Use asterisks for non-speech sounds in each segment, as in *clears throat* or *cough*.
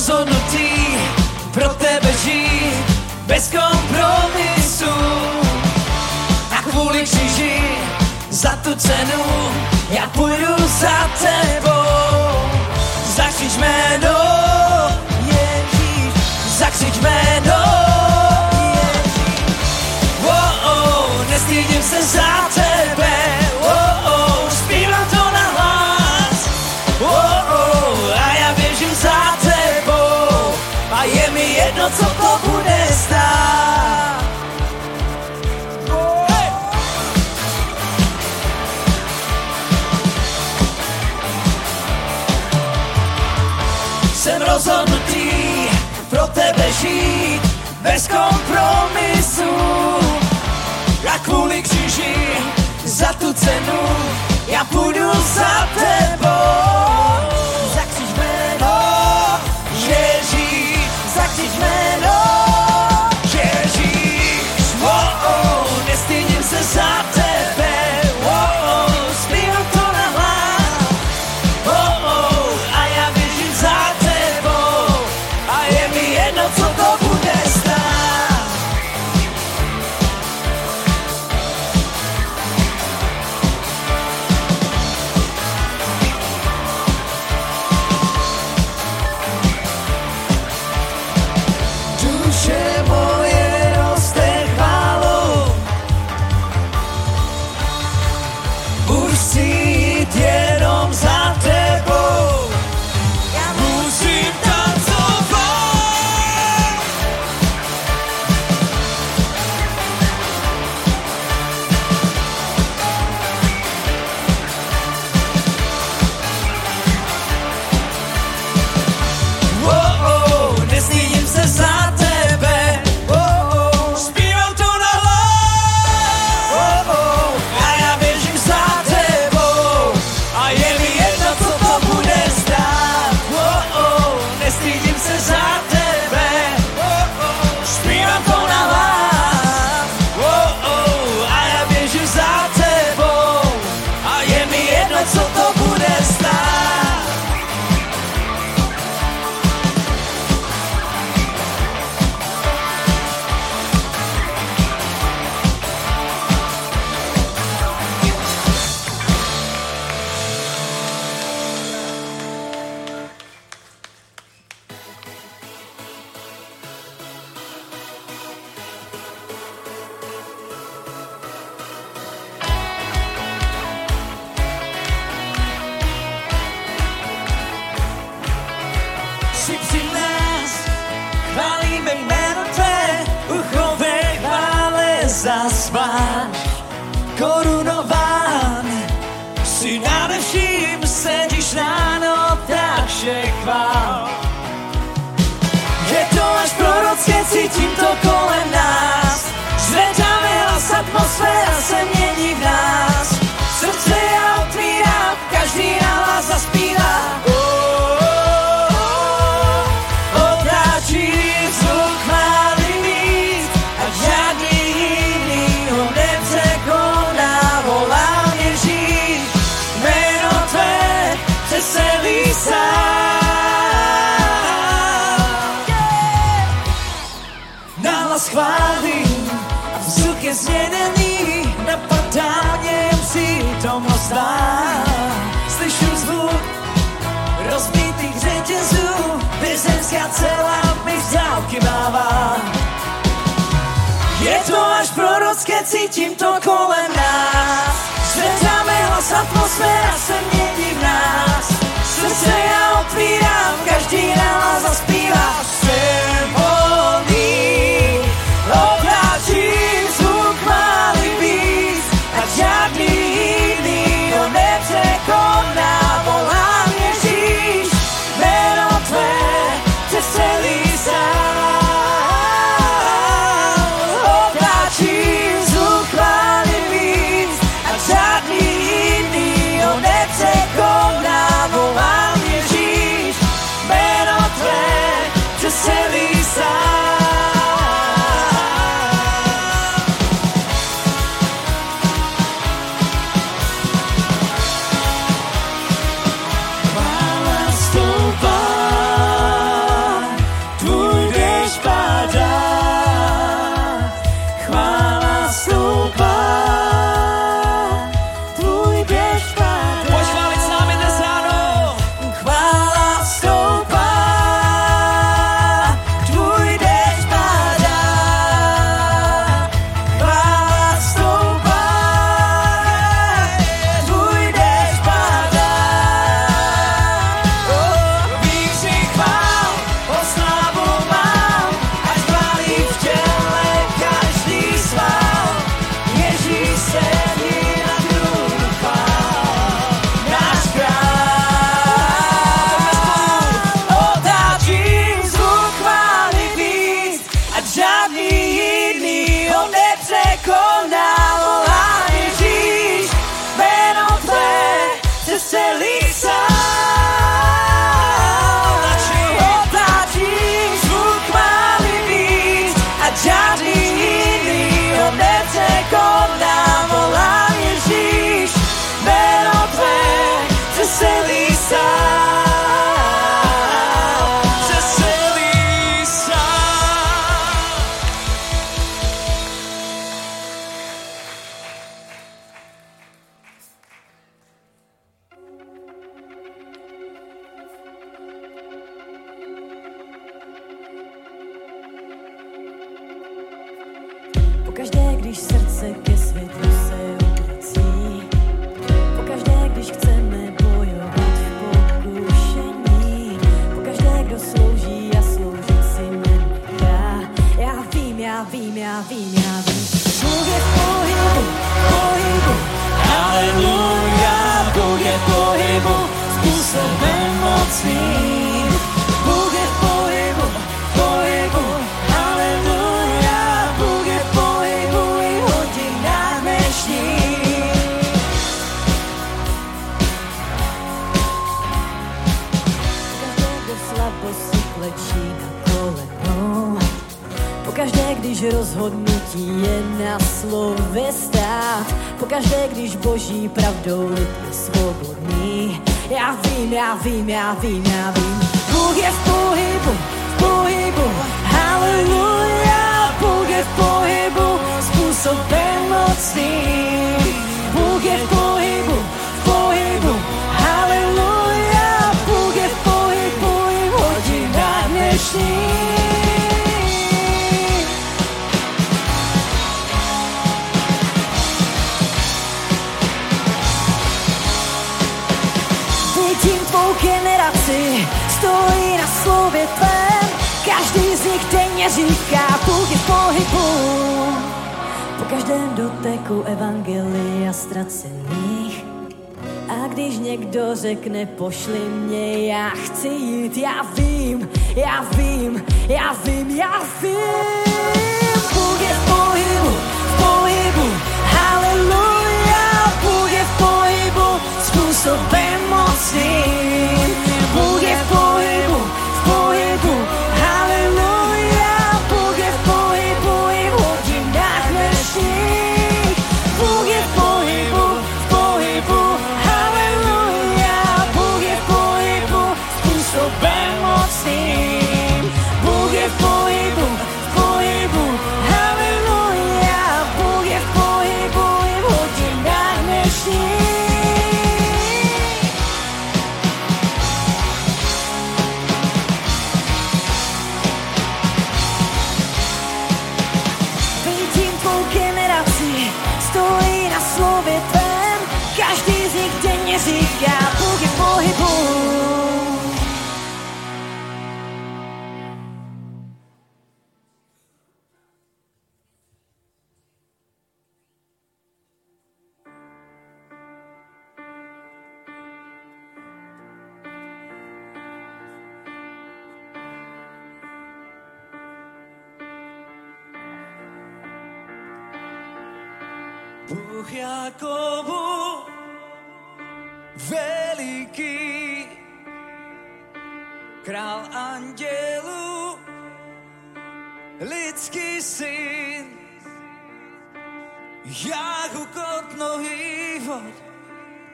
rozhodnutý pro tebe žít bez kompromisu. A kvůli kříži za tu cenu já půjdu za tebou. Zakřič jméno, Ježíš, zakřič jméno, Ježíš. Oh, oh, nestydím se za tebe. cenu, ja pôjdu za láska celá mi vzdávky máva. Je to až prorocké, cítim to kolem nás. Stretnáme hlas, atmosféra se mění v nás. Srdce ja otvírám, každý na nás zaspívá. Sem rozhodnutí je na slově stát, pokaždé, když boží pravdou lid je svobodný. Já vím, já vím, já vím, já vím. Bůh je v pohybu, v pohybu, haleluja, Bůh je v pohybu, způsobem mocným. Bůh je v pohybu, v pohybu, haleluja, Bůh je v pohybu i v Nich denně říká, Bůh je v pohybu. Po každém doteku evangelia ztracených. A když někdo řekne, pošli mě, já chci jít, já vím, já vím, já vím, já vím. Bůh je v pohybu, v pohybu, haleluja, Bůh je v pohybu, způsobem mocným. Bůh je v pohybu,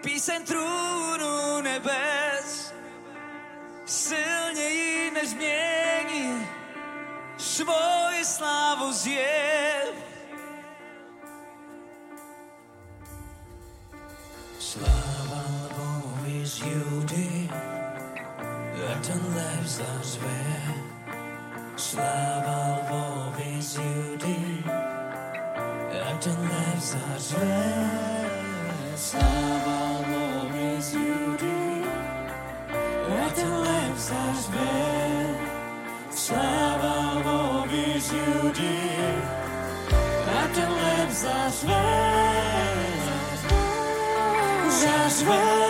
píseň trůnu nebes, silněji než změní, svoji slávu zjev. Sláva Lvovi z Judy, a ten lev zařve. Sláva Lvovi z Judy, a ten lev zařve. Sláva lev zařve. Sláva Lvovi z Judy, a ten lev zařve. Zařve,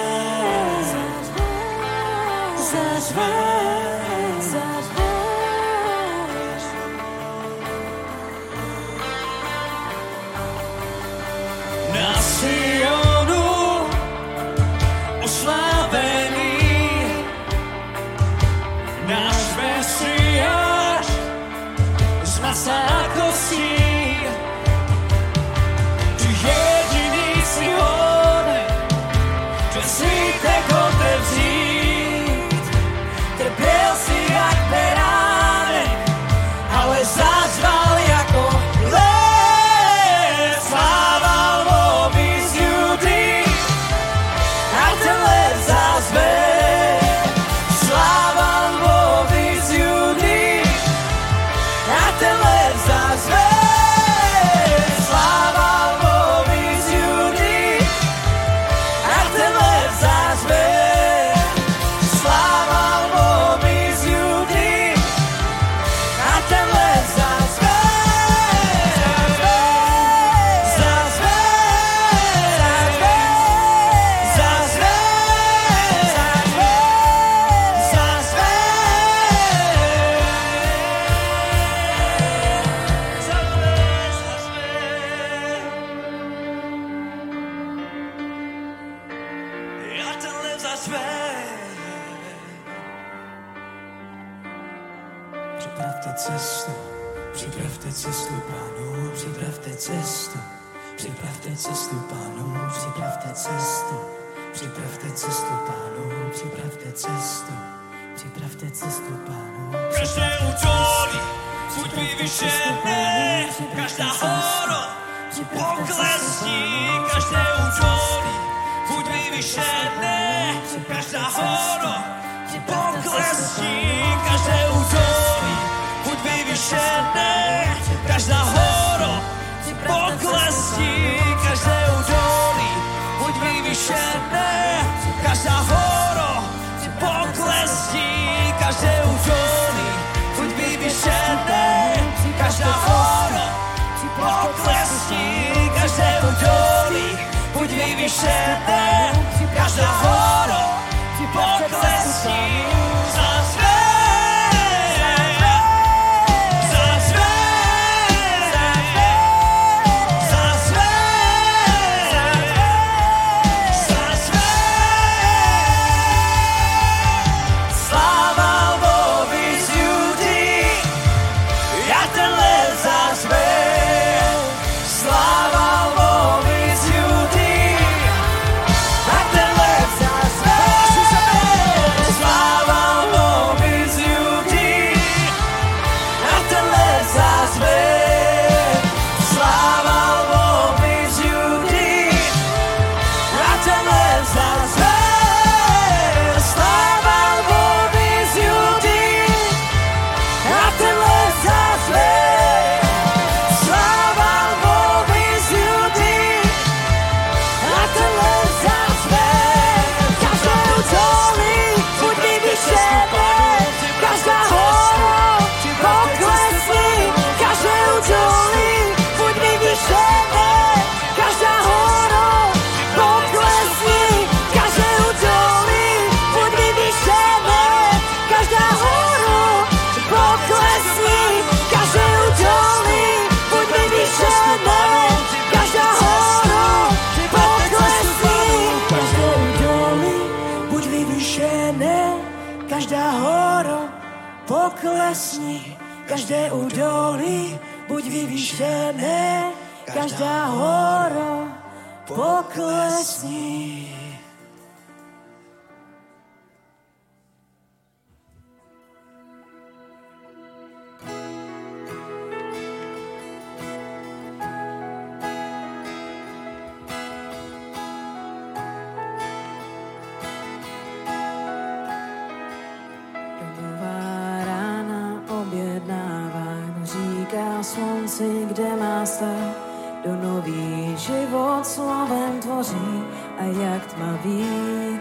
kdo říká slunci, kde má stát. Do nový život slovem tvoří a jak tma ví,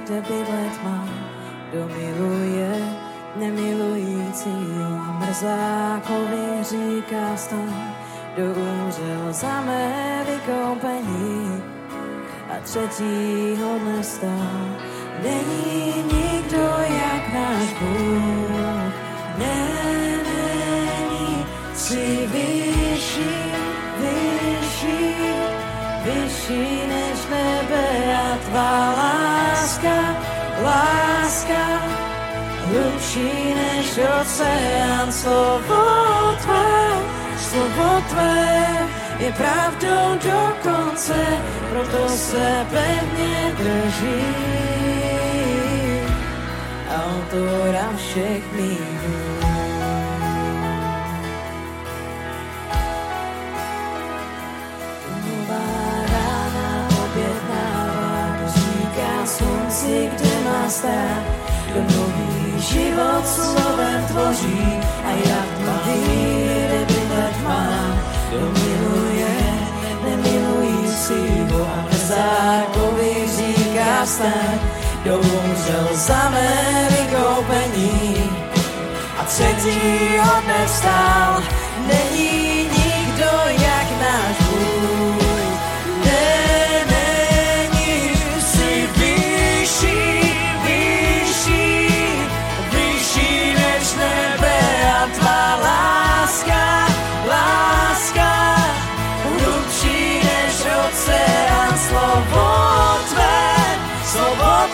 kde bydlet má. Kdo miluje nemilujícího, mrzákovi říká stan. Do úřel za mé vykoupení a třetího dne stál. Není nikdo jak náš Bůh, jsi vyšší, vyšší, vyšší než nebe a tvá láska, láska, hlubší než oceán, slovo tvé, slovo tvé je pravdou dokonce, proto se pevně drží. Autora všech mých slunci, kde má stát, kdo nový život slovem tvoří a jak mluví, kde bydlet má, kdo miluje nemilujícího a mrzákovi říká stát, kdo umřel za mé vykoupení a třetího dne vstál. Není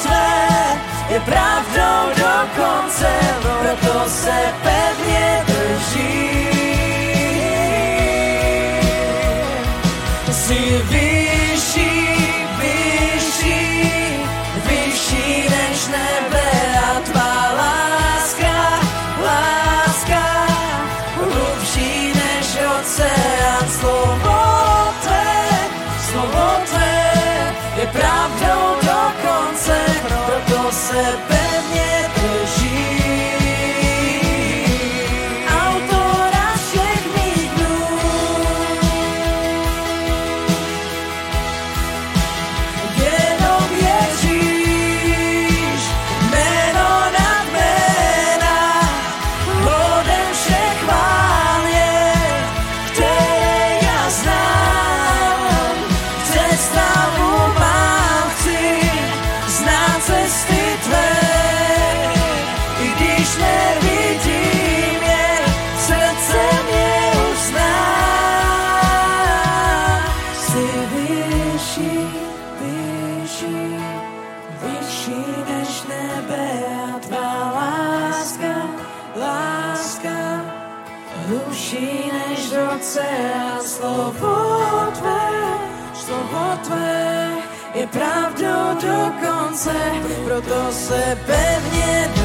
tvé je pravdou dokonce, proto se pevně drží konce, proto se pevně drží.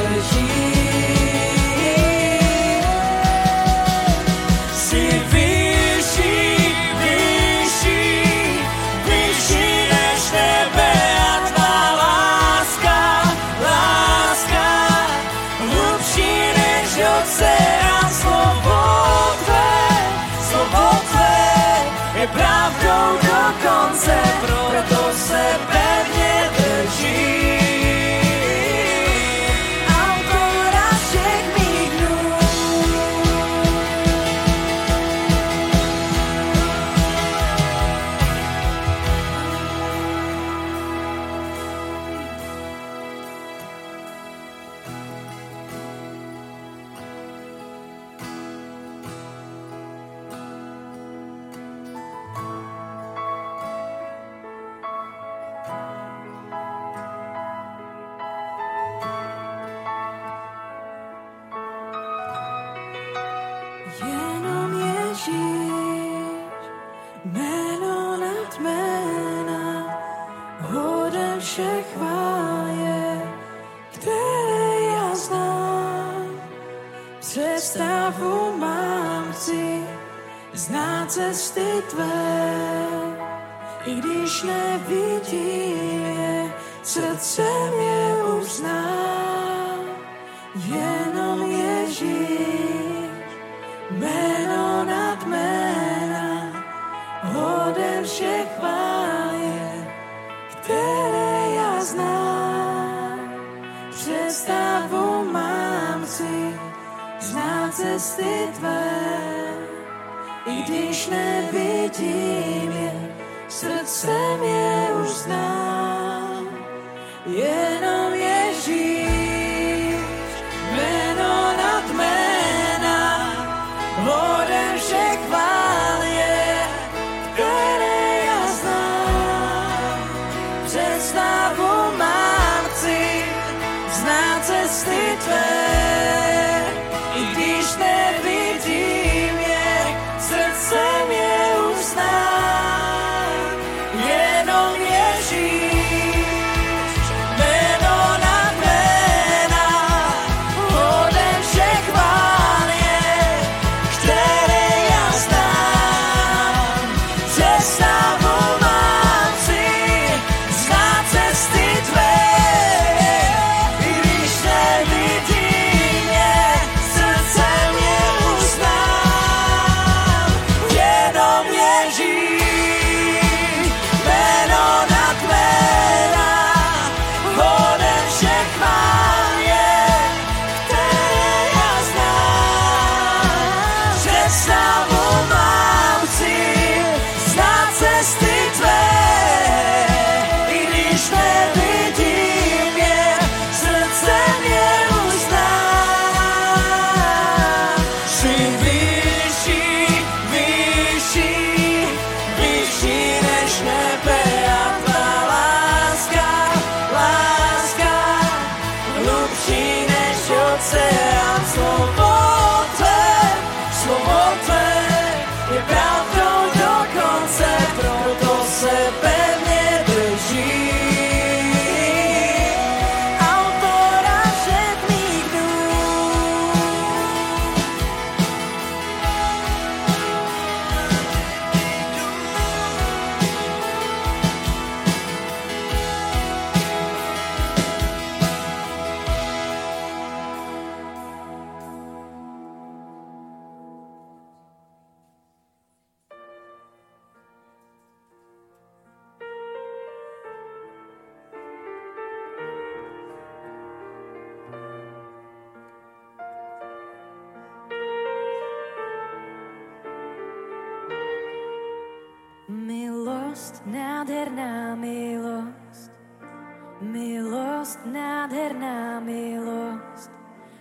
Milost, nádherná milost,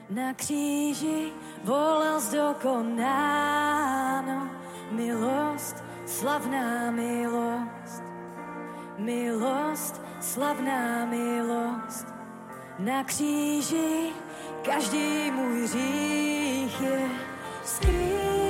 na kříži volal zdokonáno. Milost, slavná milost, milost, slavná milost, na kříži každý můj řích je skryt.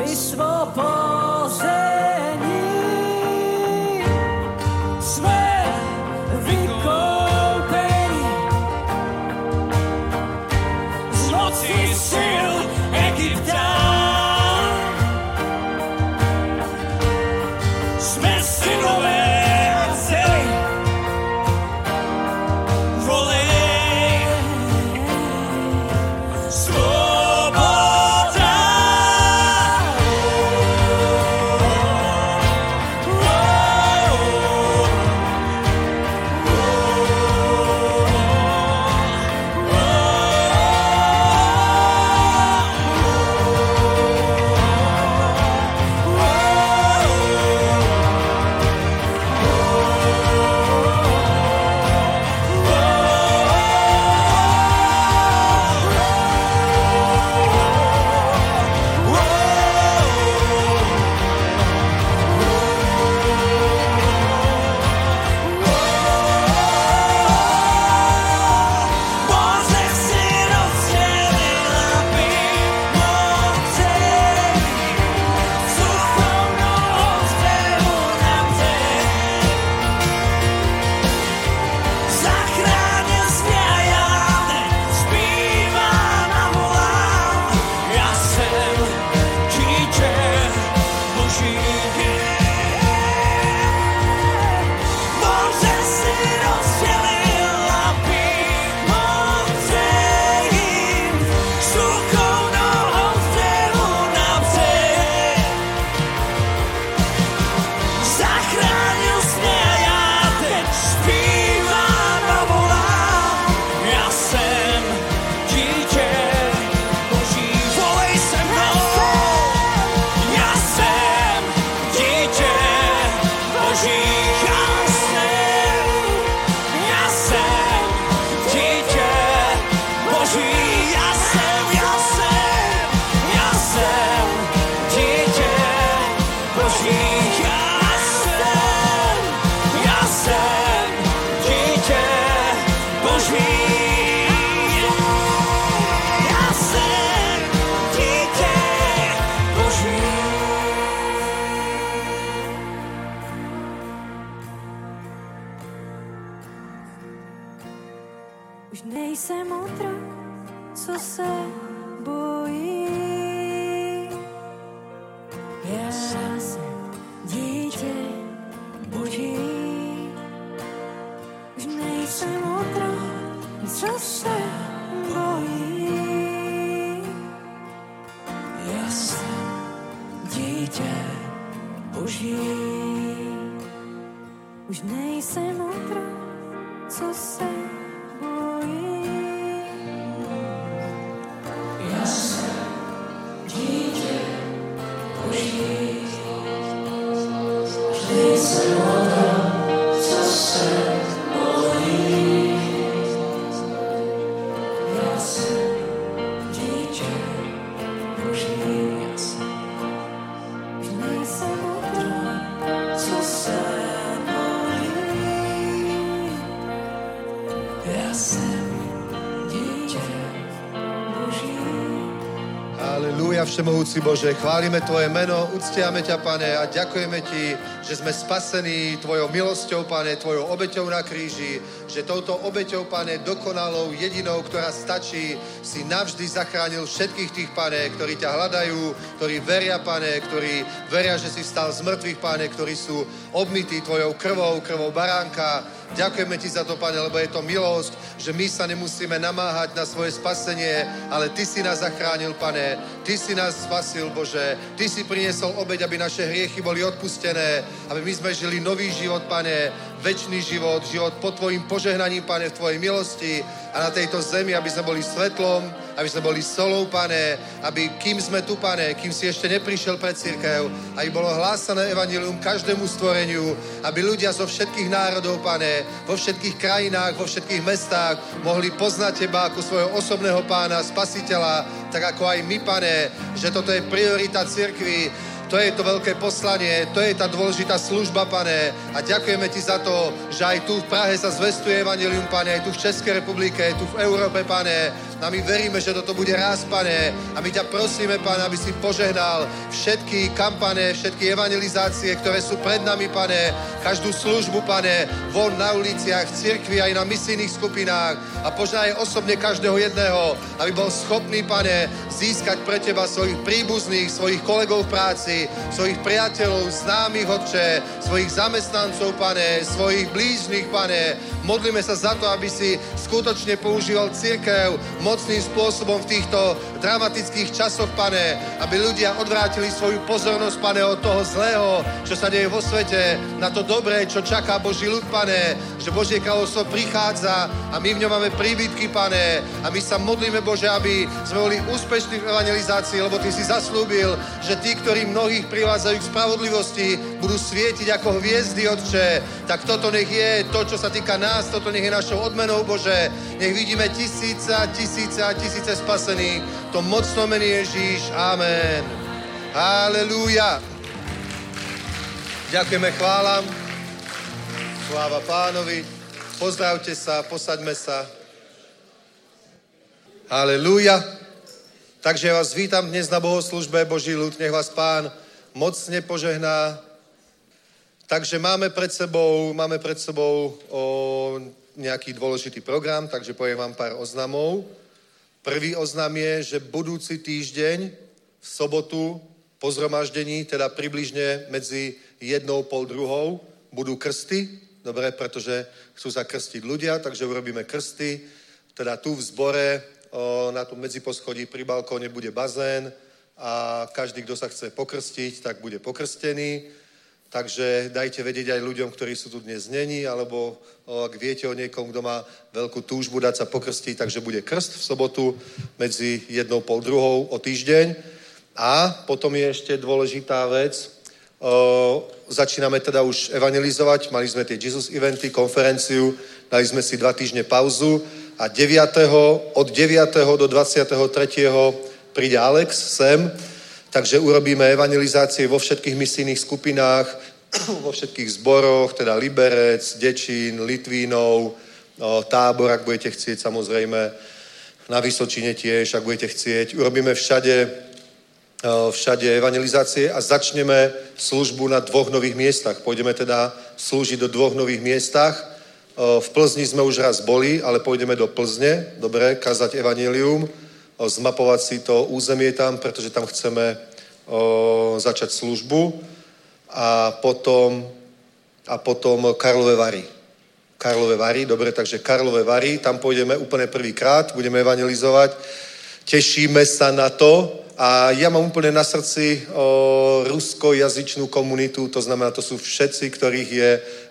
Vishwapal. Všemohúci Bože, chválime Tvoje meno, uctiame ťa, Pane, a ďakujeme Ti, že sme spasení Tvojou milosťou, Pane, Tvojou obeťou na kríži, že touto obeťou, Pane, dokonalou, jedinou, ktorá stačí, si navždy zachránil všetkých tých, Pane, ktorí ťa hľadajú, ktorí veria, Pane, ktorí veria, že si stal z mŕtvych, Pane, ktorí sú obmytí Tvojou krvou, krvou baránka. Ďakujeme Ti za to, Pane, lebo je to milosť, že my sa nemusíme namáhať na svoje spasenie, ale Ty si nás zachránil, Pane. Ty si nás spasil, Bože. Ty si priniesol obeď, aby naše hriechy boli odpustené, aby my sme žili nový život, Pane, večný život, život pod Tvojim požehnaním, Pane, v Tvojej milosti a na tejto zemi, aby sme boli svetlom, aby sme boli solou, Pane, aby kým sme tu, Pane, kým si ešte neprišiel pred církev, aby bolo hlásané evanilium každému stvoreniu, aby ľudia zo všetkých národov, Pane, vo všetkých krajinách, vo všetkých mestách mohli poznať Teba ako svojho osobného pána, spasiteľa, tak ako aj my, Pane, že toto je priorita cirkvi, to je to veľké poslanie, to je tá dôležitá služba, pane. A ďakujeme ti za to, že aj tu v Prahe sa zvestuje Evangelium, pane, aj tu v Českej republike, tu v Európe, pane. A my veríme, že toto bude raz, pane. A my ťa prosíme, pane, aby si požehnal všetky kampane, všetky evangelizácie, ktoré sú pred nami, pane. Každú službu, pane, von na uliciach, v cirkvi, aj na misijných skupinách. A požehnaj osobne každého jedného, aby bol schopný, pane, získať pre teba svojich príbuzných, svojich kolegov v práci, svojich priateľov, známych, Otče, svojich zamestnancov, pane, svojich blížnych, pane. Modlíme sa za to, aby si skutočne používal církev mocným spôsobom v týchto dramatických časoch, pane, aby ľudia odvrátili svoju pozornosť, pane, od toho zlého, čo sa deje vo svete, na to dobré, čo čaká Boží ľud, pane, že Božie kráľovstvo prichádza a my v ňom máme príbytky, pane, a my sa modlíme, Bože, aby sme boli úspešní v evangelizácii, lebo Ty si zaslúbil, že tí, ktorí mnohých privádzajú k spravodlivosti, budú svietiť ako hviezdy, Otče. Tak toto nech je to, čo sa týka nás, toto nech je našou odmenou, Bože. Nech vidíme tisíce a tisíce a tisíce spasených. To mocno mení Ježíš. Amen. Halelúja. Ďakujeme, chválam. Sláva pánovi. Pozdravte sa, posaďme sa. Halelúja. Takže vás vítam dnes na bohoslužbe, Boží ľud, nech vás pán mocne požehná. Takže máme pred sebou, máme pred sebou o, nejaký dôležitý program, takže poviem vám pár oznamov. Prvý oznam je, že budúci týždeň v sobotu po zhromaždení, teda približne medzi jednou pol druhou, budú krsty, dobre, pretože chcú sa krstiť ľudia, takže urobíme krsty, teda tu v zbore, o, na tom medziposchodí pri balkóne bude bazén a každý, kto sa chce pokrstiť, tak bude pokrstený. Takže dajte vedieť aj ľuďom, ktorí sú tu dnes není, alebo o, ak viete o niekom, kto má veľkú túžbu dať sa pokrstiť, takže bude krst v sobotu medzi jednou pol druhou o týždeň. A potom je ešte dôležitá vec, o, začíname teda už evangelizovať, mali sme tie Jesus eventy, konferenciu, dali sme si dva týždne pauzu a 9. od 9. do 23. príde Alex sem, takže urobíme evangelizácie vo všetkých misijných skupinách, *clears throat* vo všetkých zboroch, teda Liberec, Dečín, Litvínov, tábor, ak budete chcieť samozrejme, na Vysočine tiež, ak budete chcieť. Urobíme všade, všade evangelizácie a začneme službu na dvoch nových miestach. Pôjdeme teda slúžiť do dvoch nových miestach. V Plzni sme už raz boli, ale pôjdeme do Plzne, dobre, kazať evanelium, o, zmapovať si to územie tam, pretože tam chceme začať službu a potom, a potom Karlové Vary. Karlové Vary, dobre, takže Karlové Vary, tam pôjdeme úplne prvýkrát, budeme evangelizovať. Tešíme sa na to A ja mám úplne na srdci o, ruskojazyčnú komunitu, to znamená, to sú všetci, ktorých je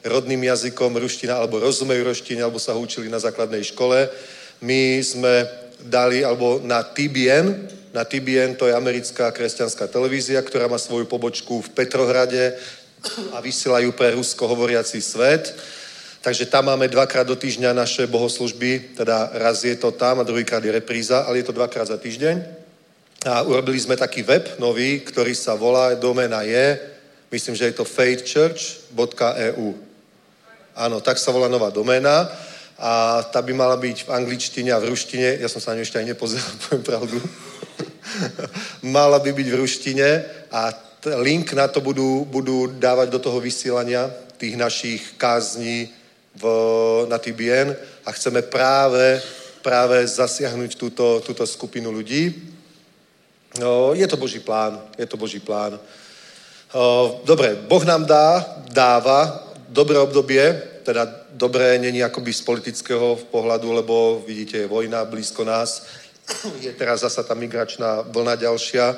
rodným jazykom ruština, alebo rozumejú ruštine, alebo sa ho učili na základnej škole. My sme dali, alebo na TBN, na TBN to je americká kresťanská televízia, ktorá má svoju pobočku v Petrohrade a vysielajú pre rusko hovoriaci svet. Takže tam máme dvakrát do týždňa naše bohoslužby, teda raz je to tam a druhýkrát je repríza, ale je to dvakrát za týždeň. A urobili sme taký web nový, ktorý sa volá, domena je, myslím, že je to faithchurch.eu. Áno, tak sa volá nová doména a tá by mala byť v angličtine a v ruštine. Ja som sa na ňu ešte aj nepozeral, *laughs* poviem pravdu. *laughs* mala by byť v ruštine a link na to budú, budú dávať do toho vysielania tých našich kázní v, na TBN a chceme práve, práve zasiahnuť túto, túto skupinu ľudí. No, je to Boží plán, je to Boží plán. Dobre, Boh nám dá, dáva dobré obdobie, teda dobré není akoby z politického pohľadu, lebo vidíte, je vojna blízko nás, *clears throat* je teraz zasa tá migračná vlna ďalšia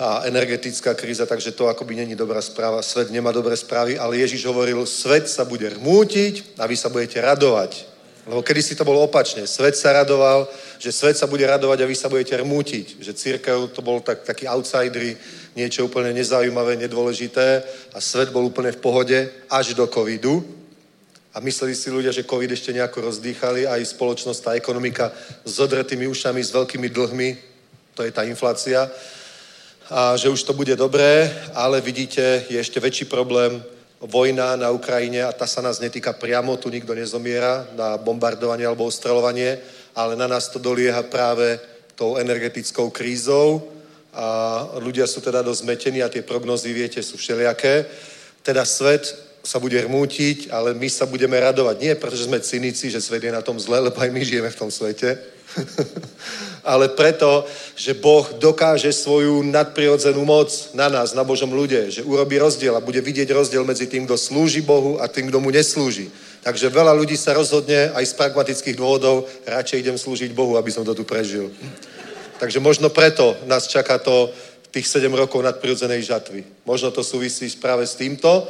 a energetická kríza, takže to akoby není dobrá správa. Svet nemá dobré správy, ale Ježiš hovoril, svet sa bude rmútiť a vy sa budete radovať. Lebo kedy si to bolo opačne. Svet sa radoval, že svet sa bude radovať a vy sa budete rmútiť. Že církev to bol tak, taký outsidery, niečo úplne nezaujímavé, nedôležité a svet bol úplne v pohode až do covidu. A mysleli si ľudia, že covid ešte nejako rozdýchali, aj spoločnosť, tá ekonomika s odretými ušami, s veľkými dlhmi, to je tá inflácia, a že už to bude dobré, ale vidíte, je ešte väčší problém, vojna na Ukrajine a tá sa nás netýka priamo, tu nikto nezomiera na bombardovanie alebo ostreľovanie, ale na nás to dolieha práve tou energetickou krízou a ľudia sú teda dosť zmetení a tie prognozy, viete, sú všelijaké. Teda svet sa bude rmútiť, ale my sa budeme radovať. Nie pretože sme cynici, že svet je na tom zle, lebo aj my žijeme v tom svete, *laughs* ale preto, že Boh dokáže svoju nadprirodzenú moc na nás, na Božom ľude, že urobí rozdiel a bude vidieť rozdiel medzi tým, kto slúži Bohu a tým, kto mu neslúži. Takže veľa ľudí sa rozhodne aj z pragmatických dôvodov, radšej idem slúžiť Bohu, aby som to tu prežil. *laughs* Takže možno preto nás čaká to tých 7 rokov nadprirodzenej žatvy. Možno to súvisí práve s týmto,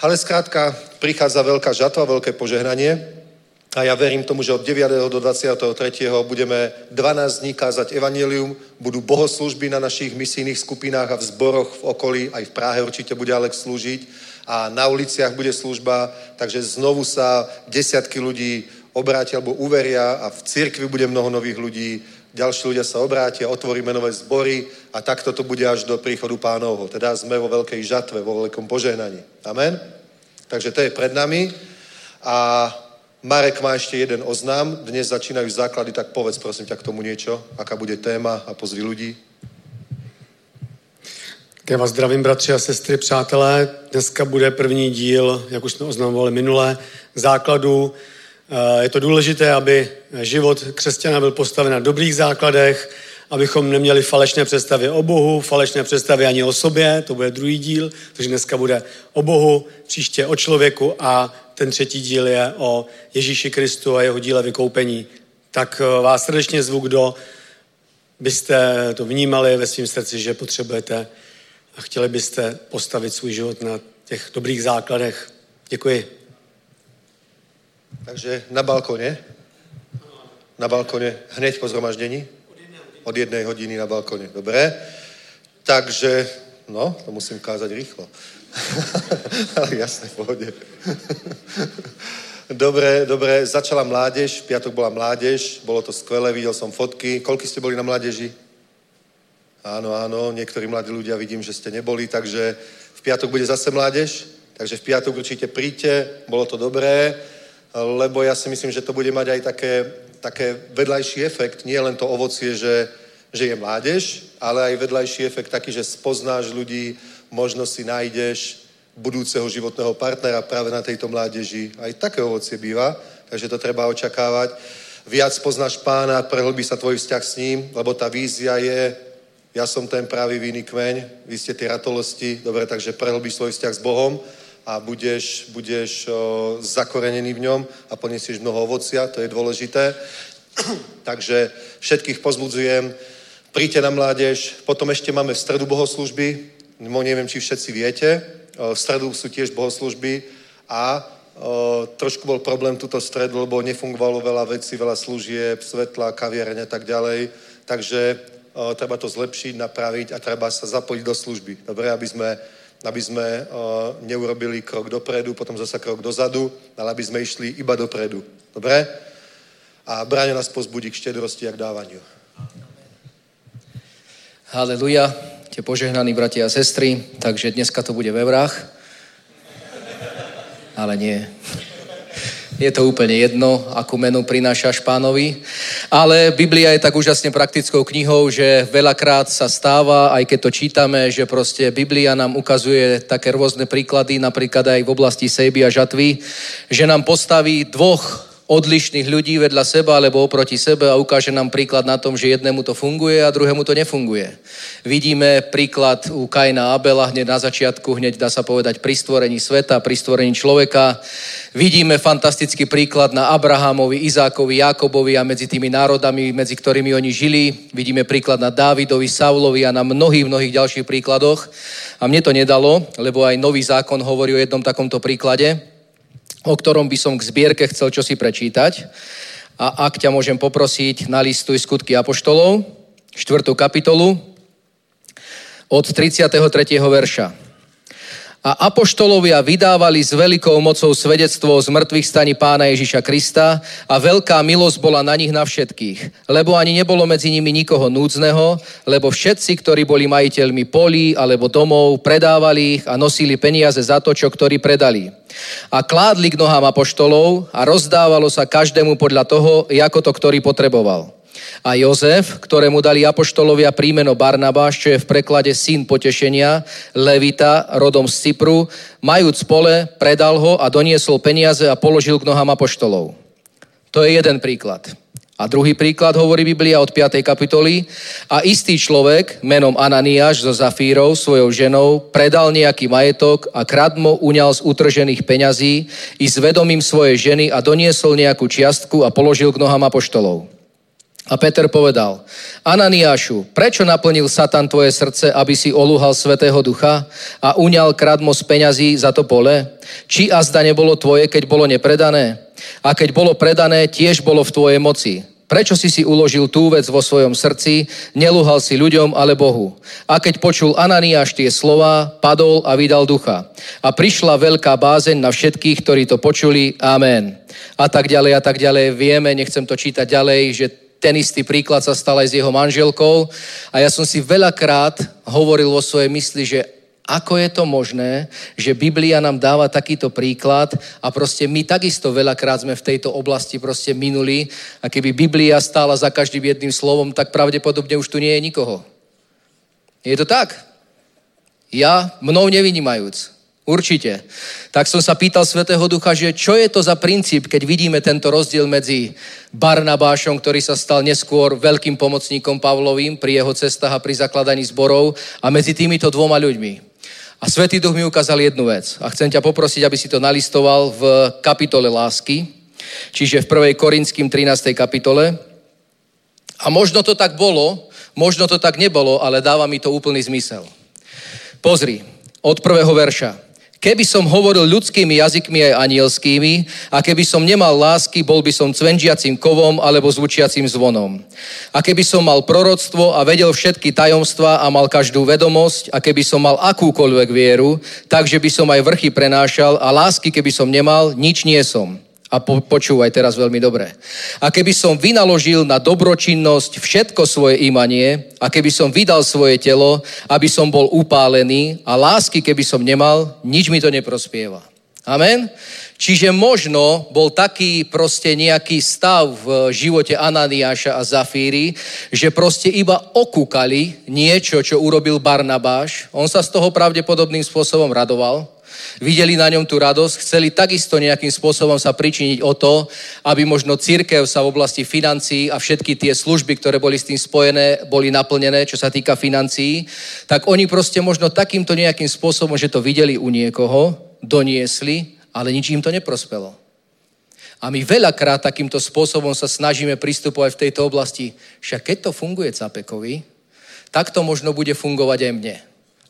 ale skrátka prichádza veľká žatva, veľké požehnanie a ja verím tomu, že od 9. do 23. budeme 12 dní kázať evanelium, budú bohoslužby na našich misijných skupinách a v zboroch v okolí, aj v Prahe určite bude Alex slúžiť a na uliciach bude služba, takže znovu sa desiatky ľudí obrátia alebo uveria a v cirkvi bude mnoho nových ľudí, ďalší ľudia sa obrátia, otvoríme nové zbory a takto to bude až do príchodu pánovho. Teda sme vo veľkej žatve, vo veľkom požehnaní. Amen? Takže to je pred nami a Marek má ešte jeden oznám. Dnes začínajú základy, tak povedz prosím ťa k tomu niečo, aká bude téma a pozvi ľudí. Já vás zdravím, bratři a sestry, přátelé. Dneska bude první díl, jak už jsme oznamovali minule, základu. Eh, je to důležité, aby život křesťana byl postaven na dobrých základech, abychom neměli falešné představy o Bohu, falešné představy ani o sobě, to bude druhý díl, takže dneska bude o Bohu, příště o člověku a ten třetí díl je o Ježíši Kristu a jeho díle vykoupení. Tak eh, vás srdečně zvu, kdo byste to vnímali ve svém srdci, že potřebujete a chtěli byste postavit svůj život na těch dobrých základech. Děkuji. Takže na balkone? Na balkone hneď po zhromaždení? Od jednej hodiny na balkone. Dobre. Takže, no, to musím kázať rýchlo. *laughs* Ale jasné, v pohode. *laughs* dobre, dobre, začala mládež, v piatok bola mládež, bolo to skvelé, videl som fotky. Koľko ste boli na mládeži? Áno, áno, niektorí mladí ľudia vidím, že ste neboli, takže v piatok bude zase mládež, takže v piatok určite príďte, bolo to dobré, lebo ja si myslím, že to bude mať aj také, také vedľajší efekt, nie len to ovocie, že, že je mládež, ale aj vedľajší efekt taký, že spoznáš ľudí, možno si nájdeš budúceho životného partnera práve na tejto mládeži. Aj také ovocie býva, takže to treba očakávať. Viac poznáš pána, prehlbí sa tvoj vzťah s ním, lebo tá vízia je, ja som ten pravý vinný kmeň, vy ste tie ratolosti, dobre, takže prehlbíš svoj vzťah s Bohom a budeš, budeš zakorenený v ňom a ponesieš mnoho ovocia, to je dôležité. *clears throat* takže všetkých pozbudzujem, príďte na mládež, potom ešte máme v stredu bohoslužby, no neviem, či všetci viete, v stredu sú tiež bohoslužby. A o, trošku bol problém túto stredu, lebo nefungovalo veľa vecí, veľa služieb, svetla, kaviareň a tak ďalej, takže o, treba to zlepšiť, napraviť a treba sa zapojiť do služby. Dobre, aby sme, aby sme o, neurobili krok dopredu, potom zase krok dozadu, ale aby sme išli iba dopredu. Dobre? A Braňo nás pozbudí k štedrosti a k dávaniu. Haleluja, tie požehnaní bratia a sestry, takže dneska to bude ve vrách. Ale nie. Je to úplne jedno, akú menu prinášaš pánovi. Ale Biblia je tak úžasne praktickou knihou, že veľakrát sa stáva, aj keď to čítame, že proste Biblia nám ukazuje také rôzne príklady, napríklad aj v oblasti sejby a žatvy, že nám postaví dvoch odlišných ľudí vedľa seba alebo oproti sebe a ukáže nám príklad na tom, že jednému to funguje a druhému to nefunguje. Vidíme príklad u Kaina Abela hneď na začiatku, hneď dá sa povedať pri stvorení sveta, pri stvorení človeka. Vidíme fantastický príklad na Abrahamovi, Izákovi, Jakobovi a medzi tými národami, medzi ktorými oni žili. Vidíme príklad na Dávidovi, Saulovi a na mnohých, mnohých ďalších príkladoch. A mne to nedalo, lebo aj nový zákon hovorí o jednom takomto príklade o ktorom by som k zbierke chcel čosi prečítať. A ak ťa môžem poprosiť, nalistuj skutky Apoštolov, 4. kapitolu, od 33. verša. A apoštolovia vydávali s veľkou mocou svedectvo z mŕtvych staní pána Ježiša Krista a veľká milosť bola na nich na všetkých, lebo ani nebolo medzi nimi nikoho núdzneho, lebo všetci, ktorí boli majiteľmi polí alebo domov, predávali ich a nosili peniaze za to, čo ktorí predali. A kládli k nohám apoštolov a rozdávalo sa každému podľa toho, ako to ktorý potreboval. A Jozef, ktorému dali apoštolovia prímeno Barnabáš, čo je v preklade syn potešenia, Levita, rodom z Cypru, majúc pole, predal ho a doniesol peniaze a položil k nohám apoštolov. To je jeden príklad. A druhý príklad hovorí Biblia od 5. kapitoly. A istý človek menom Ananiáš so Zafírou, svojou ženou, predal nejaký majetok a kradmo uňal z utržených peňazí i s vedomím svojej ženy a doniesol nejakú čiastku a položil k nohám apoštolov. A Peter povedal, Ananiášu, prečo naplnil Satan tvoje srdce, aby si olúhal Svetého Ducha a uňal kradmo z peňazí za to pole? Či azda nebolo tvoje, keď bolo nepredané? A keď bolo predané, tiež bolo v tvojej moci. Prečo si si uložil tú vec vo svojom srdci, nelúhal si ľuďom, ale Bohu? A keď počul Ananiáš tie slova, padol a vydal ducha. A prišla veľká bázeň na všetkých, ktorí to počuli. Amen. A tak ďalej, a tak ďalej. Vieme, nechcem to čítať ďalej, že ten istý príklad sa stal aj s jeho manželkou a ja som si veľakrát hovoril vo svojej mysli, že ako je to možné, že Biblia nám dáva takýto príklad a proste my takisto veľakrát sme v tejto oblasti proste minuli a keby Biblia stála za každým jedným slovom, tak pravdepodobne už tu nie je nikoho. Je to tak? Ja mnou nevynímajúc. Určite. Tak som sa pýtal Svetého Ducha, že čo je to za princíp, keď vidíme tento rozdiel medzi Barnabášom, ktorý sa stal neskôr veľkým pomocníkom Pavlovým pri jeho cestách a pri zakladaní zborov a medzi týmito dvoma ľuďmi. A Svetý Duch mi ukázal jednu vec a chcem ťa poprosiť, aby si to nalistoval v kapitole lásky, čiže v 1. Korinským 13. kapitole. A možno to tak bolo, možno to tak nebolo, ale dáva mi to úplný zmysel. Pozri, od prvého verša. Keby som hovoril ľudskými jazykmi aj anielskými a keby som nemal lásky, bol by som cvenžiacím kovom alebo zvučiacím zvonom. A keby som mal proroctvo a vedel všetky tajomstva a mal každú vedomosť a keby som mal akúkoľvek vieru, takže by som aj vrchy prenášal a lásky keby som nemal, nič nie som. A po, počúvaj teraz veľmi dobre. A keby som vynaložil na dobročinnosť všetko svoje imanie, a keby som vydal svoje telo, aby som bol upálený a lásky keby som nemal, nič mi to neprospieva. Amen? Čiže možno bol taký proste nejaký stav v živote Ananiáša a Zafíry, že proste iba okúkali niečo, čo urobil Barnabáš. On sa z toho pravdepodobným spôsobom radoval videli na ňom tú radosť, chceli takisto nejakým spôsobom sa pričiniť o to, aby možno církev sa v oblasti financií a všetky tie služby, ktoré boli s tým spojené, boli naplnené, čo sa týka financií, tak oni proste možno takýmto nejakým spôsobom, že to videli u niekoho, doniesli, ale nič im to neprospelo. A my veľakrát takýmto spôsobom sa snažíme pristupovať v tejto oblasti. Však keď to funguje Capekovi, Tak to možno bude fungovať aj mne.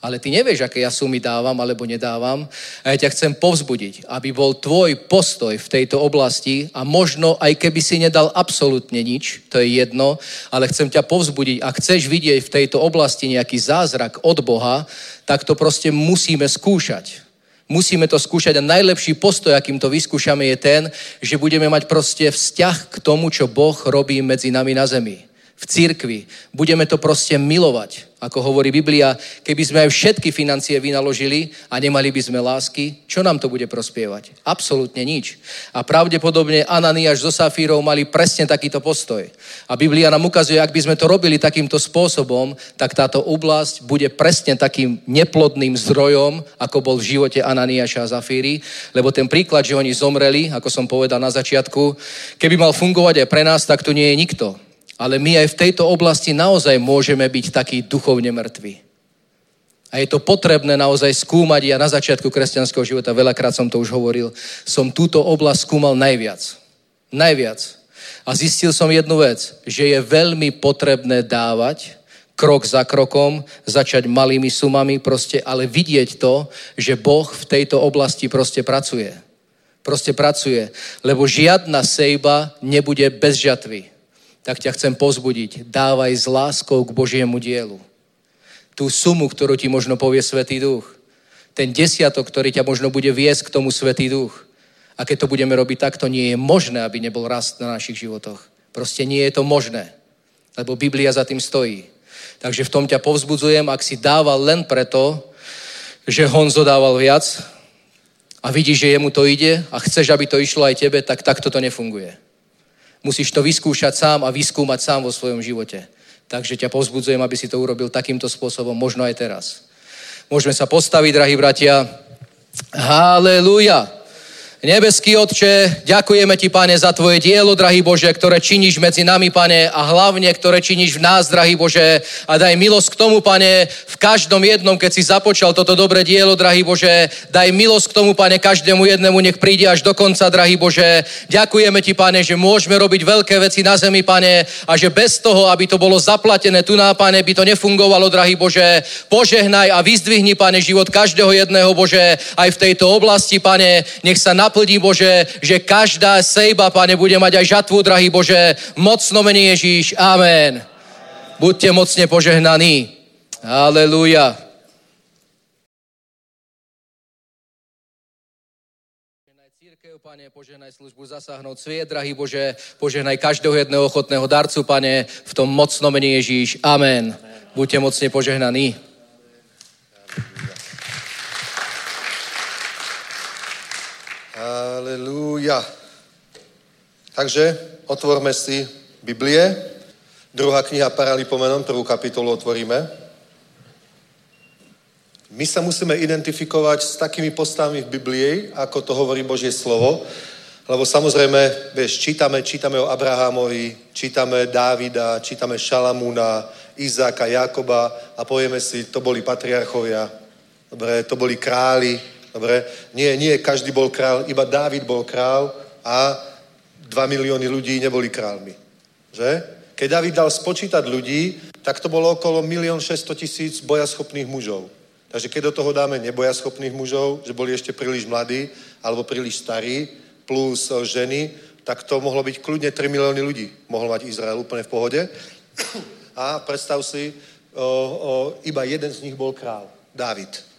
Ale ty nevieš, aké ja sumy dávam alebo nedávam. A ja ťa chcem povzbudiť, aby bol tvoj postoj v tejto oblasti a možno aj keby si nedal absolútne nič, to je jedno, ale chcem ťa povzbudiť, ak chceš vidieť v tejto oblasti nejaký zázrak od Boha, tak to proste musíme skúšať. Musíme to skúšať a najlepší postoj, akým to vyskúšame, je ten, že budeme mať proste vzťah k tomu, čo Boh robí medzi nami na zemi v církvi. Budeme to proste milovať. Ako hovorí Biblia, keby sme aj všetky financie vynaložili a nemali by sme lásky, čo nám to bude prospievať? Absolútne nič. A pravdepodobne Ananiáš so Safírou mali presne takýto postoj. A Biblia nám ukazuje, ak by sme to robili takýmto spôsobom, tak táto oblasť bude presne takým neplodným zdrojom, ako bol v živote Ananiáša a Zafíry, lebo ten príklad, že oni zomreli, ako som povedal na začiatku, keby mal fungovať aj pre nás, tak tu nie je nikto. Ale my aj v tejto oblasti naozaj môžeme byť takí duchovne mŕtvi. A je to potrebné naozaj skúmať. Ja na začiatku kresťanského života, veľakrát som to už hovoril, som túto oblasť skúmal najviac. Najviac. A zistil som jednu vec, že je veľmi potrebné dávať krok za krokom, začať malými sumami proste, ale vidieť to, že Boh v tejto oblasti proste pracuje. Proste pracuje. Lebo žiadna sejba nebude bez žatvy tak ťa chcem pozbudiť. Dávaj s láskou k Božiemu dielu. Tú sumu, ktorú ti možno povie Svetý Duch. Ten desiatok, ktorý ťa možno bude viesť k tomu Svetý Duch. A keď to budeme robiť takto, nie je možné, aby nebol rast na našich životoch. Proste nie je to možné. Lebo Biblia za tým stojí. Takže v tom ťa povzbudzujem, ak si dával len preto, že Honzo dával viac a vidíš, že jemu to ide a chceš, aby to išlo aj tebe, tak takto to nefunguje. Musíš to vyskúšať sám a vyskúmať sám vo svojom živote. Takže ťa povzbudzujem, aby si to urobil takýmto spôsobom, možno aj teraz. Môžeme sa postaviť, drahí bratia. Halelúja. Nebeský Otče, ďakujeme Ti, Pane, za Tvoje dielo, drahý Bože, ktoré činíš medzi nami, Pane, a hlavne, ktoré činíš v nás, drahý Bože. A daj milosť k tomu, Pane, v každom jednom, keď si započal toto dobré dielo, drahý Bože. Daj milosť k tomu, Pane, každému jednému, nech príde až do konca, drahý Bože. Ďakujeme Ti, Pane, že môžeme robiť veľké veci na zemi, Pane, a že bez toho, aby to bolo zaplatené tu na, Pane, by to nefungovalo, drahý Bože. Požehnaj a vyzdvihni, Pane, život každého jedného, Bože, aj v tejto oblasti, Pane. Nech sa naplní, Bože, že každá sejba, Pane, bude mať aj žatvu, drahý Bože. Mocno mení Ježíš. Amen. Buďte mocne požehnaní. Aleluja. Pane, požehnaj službu zasáhnout sviet, drahý Bože, požehnaj každého jedného ochotného darcu, Pane, v tom mocno mení Ježíš. Amen. Buďte mocne požehnaní. Halelúja. Takže otvorme si Biblie. Druhá kniha Paralipomenon, prvú kapitolu otvoríme. My sa musíme identifikovať s takými postavami v Biblii, ako to hovorí Božie slovo, lebo samozrejme, vieš, čítame, čítame o Abrahamovi, čítame Dávida, čítame Šalamúna, Izáka, Jakoba a povieme si, to boli patriarchovia, dobre, to boli králi, Dobre? Nie, nie každý bol král, iba Dávid bol král a 2 milióny ľudí neboli králmi. Že? Keď David dal spočítať ľudí, tak to bolo okolo 1 600 tisíc bojaschopných mužov. Takže keď do toho dáme nebojaschopných mužov, že boli ešte príliš mladí alebo príliš starí, plus eh, ženy, tak to mohlo byť kľudne 3 milióny ľudí. Mohol mať Izrael úplne v pohode. *coughs* A predstav si, o, o, iba jeden z nich bol král, Dávid.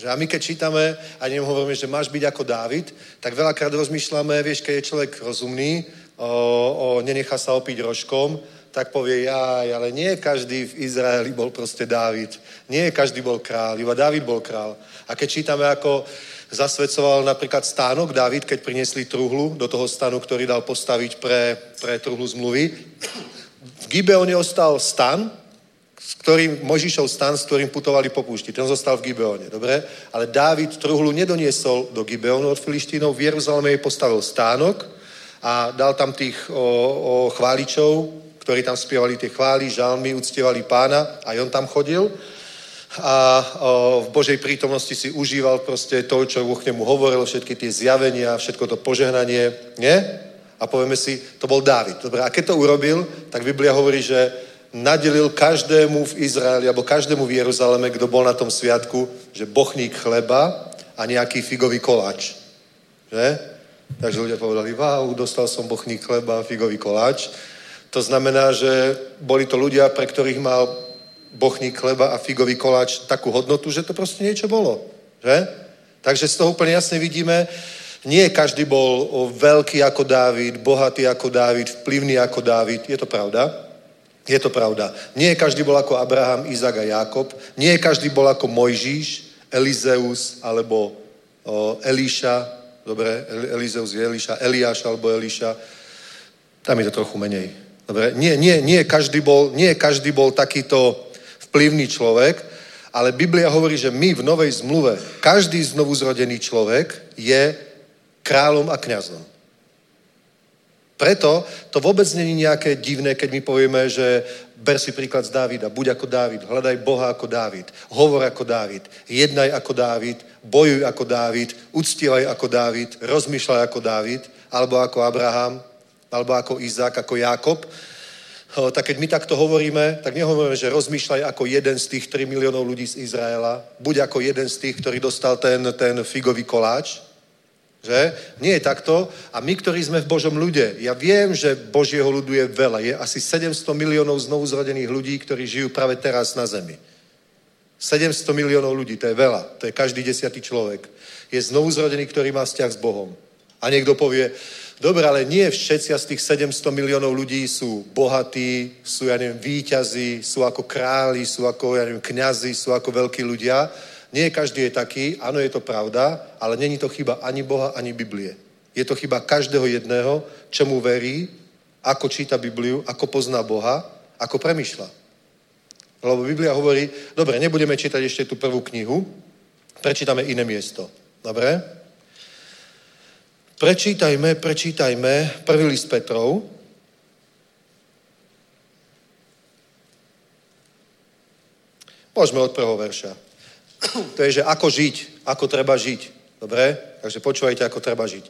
Že a my keď čítame a nem že máš byť ako Dávid, tak veľakrát rozmýšľame, vieš, keď je človek rozumný, o, o, nenechá sa opiť rožkom, tak povie, jaj, ale nie každý v Izraeli bol proste Dávid. Nie každý bol král, iba Dávid bol král. A keď čítame, ako zasvedcoval napríklad stánok Dávid, keď priniesli truhlu do toho stanu, ktorý dal postaviť pre, pre truhlu zmluvy, v Gibeone ostal stan, s ktorým Možišov stan, s ktorým putovali po púšti. Ten zostal v Gibeone, dobre? Ale Dávid truhlu nedoniesol do Gibeonu od Filištínov, v Jeruzaleme jej postavil stánok a dal tam tých o, o chváličov, ktorí tam spievali tie chvály, žalmy, uctievali pána a on tam chodil a o, v Božej prítomnosti si užíval proste to, čo Boh nemu hovoril, všetky tie zjavenia, všetko to požehnanie, nie? A povieme si, to bol Dávid. Dobre, a keď to urobil, tak Biblia hovorí, že nadelil každému v Izraeli, alebo každému v Jeruzaleme, kto bol na tom sviatku, že bochník chleba a nejaký figový koláč. Že? Takže ľudia povedali, wow, dostal som bochník chleba a figový koláč. To znamená, že boli to ľudia, pre ktorých mal bochník chleba a figový koláč takú hodnotu, že to proste niečo bolo. Že? Takže z toho úplne jasne vidíme, nie každý bol veľký ako Dávid, bohatý ako Dávid, vplyvný ako Dávid. Je to pravda? Je to pravda. Nie každý bol ako Abraham, Izak a Jakob. Nie každý bol ako Mojžíš, Elizeus alebo o, Elíša. Dobre, Elizeus je Elíša, Eliáš alebo Elíša. Tam je to trochu menej. Dobre, nie, nie, nie, každý bol, nie každý bol takýto vplyvný človek, ale Biblia hovorí, že my v Novej zmluve, každý znovu zrodený človek je kráľom a kňazom. Preto to vôbec není nejaké divné, keď my povieme, že ber si príklad z Dávida, buď ako Dávid, hľadaj Boha ako Dávid, hovor ako Dávid, jednaj ako Dávid, bojuj ako Dávid, uctievaj ako Dávid, rozmýšľaj ako Dávid, alebo ako Abraham, alebo ako Izák, ako Jakob. Tak keď my takto hovoríme, tak nehovoríme, že rozmýšľaj ako jeden z tých 3 miliónov ľudí z Izraela, buď ako jeden z tých, ktorý dostal ten, ten figový koláč, že? Nie je takto. A my, ktorí sme v Božom ľude, ja viem, že Božieho ľudu je veľa. Je asi 700 miliónov znovu zrodených ľudí, ktorí žijú práve teraz na zemi. 700 miliónov ľudí, to je veľa. To je každý desiatý človek. Je znovu zrodený, ktorý má vzťah s Bohom. A niekto povie, dobre, ale nie všetci z tých 700 miliónov ľudí sú bohatí, sú, ja neviem, výťazí, sú ako králi, sú ako, ja neviem, kňazi, sú ako veľkí ľudia. Nie každý je taký, áno, je to pravda, ale není to chyba ani Boha, ani Biblie. Je to chyba každého jedného, čemu verí, ako číta Bibliu, ako pozná Boha, ako premyšľa. Lebo Biblia hovorí, dobre, nebudeme čítať ešte tú prvú knihu, prečítame iné miesto. Dobre? Prečítajme, prečítajme prvý list Petrov, Môžeme od prvého verša. *coughs* to je, že ako žiť, ako treba žiť. Dobre? Takže počúvajte, ako treba žiť.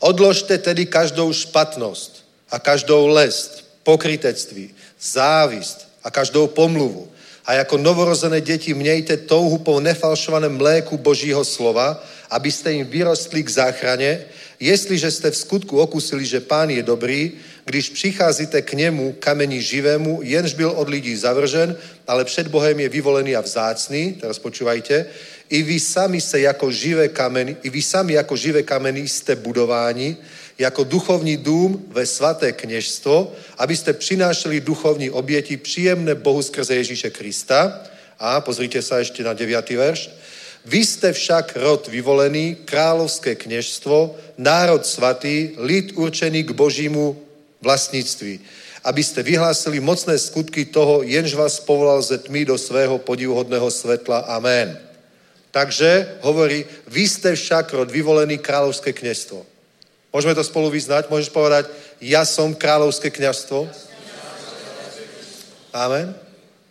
Odložte tedy každou špatnosť a každou lest, pokrytectví, závist a každou pomluvu. A jako novorozené deti mějte touhu po nefalšovaném mléku Božího slova, abyste jim vyrostli k záchraně, jestliže jste v skutku okusili, že pán je dobrý, když přicházíte k němu, kamení živému, jenž byl od lidí zavržen, ale před Bohem je vyvolený a vzácný, teraz počúvajte, i vy sami se jako živé kameny, i vy sami jako živé kameny jste budováni, jako duchovní dům ve svaté kněžstvo, abyste přinášeli duchovní oběti příjemné Bohu skrze Ježíše Krista. A pozrite sa ešte na 9. verš. Vy ste však rod vyvolený, kráľovské kniežstvo, národ svatý, lid určený k Božímu vlastníctví, aby ste vyhlásili mocné skutky toho, jenž vás povolal ze tmy do svého podivuhodného svetla. Amen. Takže hovorí, vy ste však rod vyvolený kráľovské kniežstvo. Môžeme to spolu vyznať? Môžeš povedať, ja som kráľovské kniazstvo? Amen.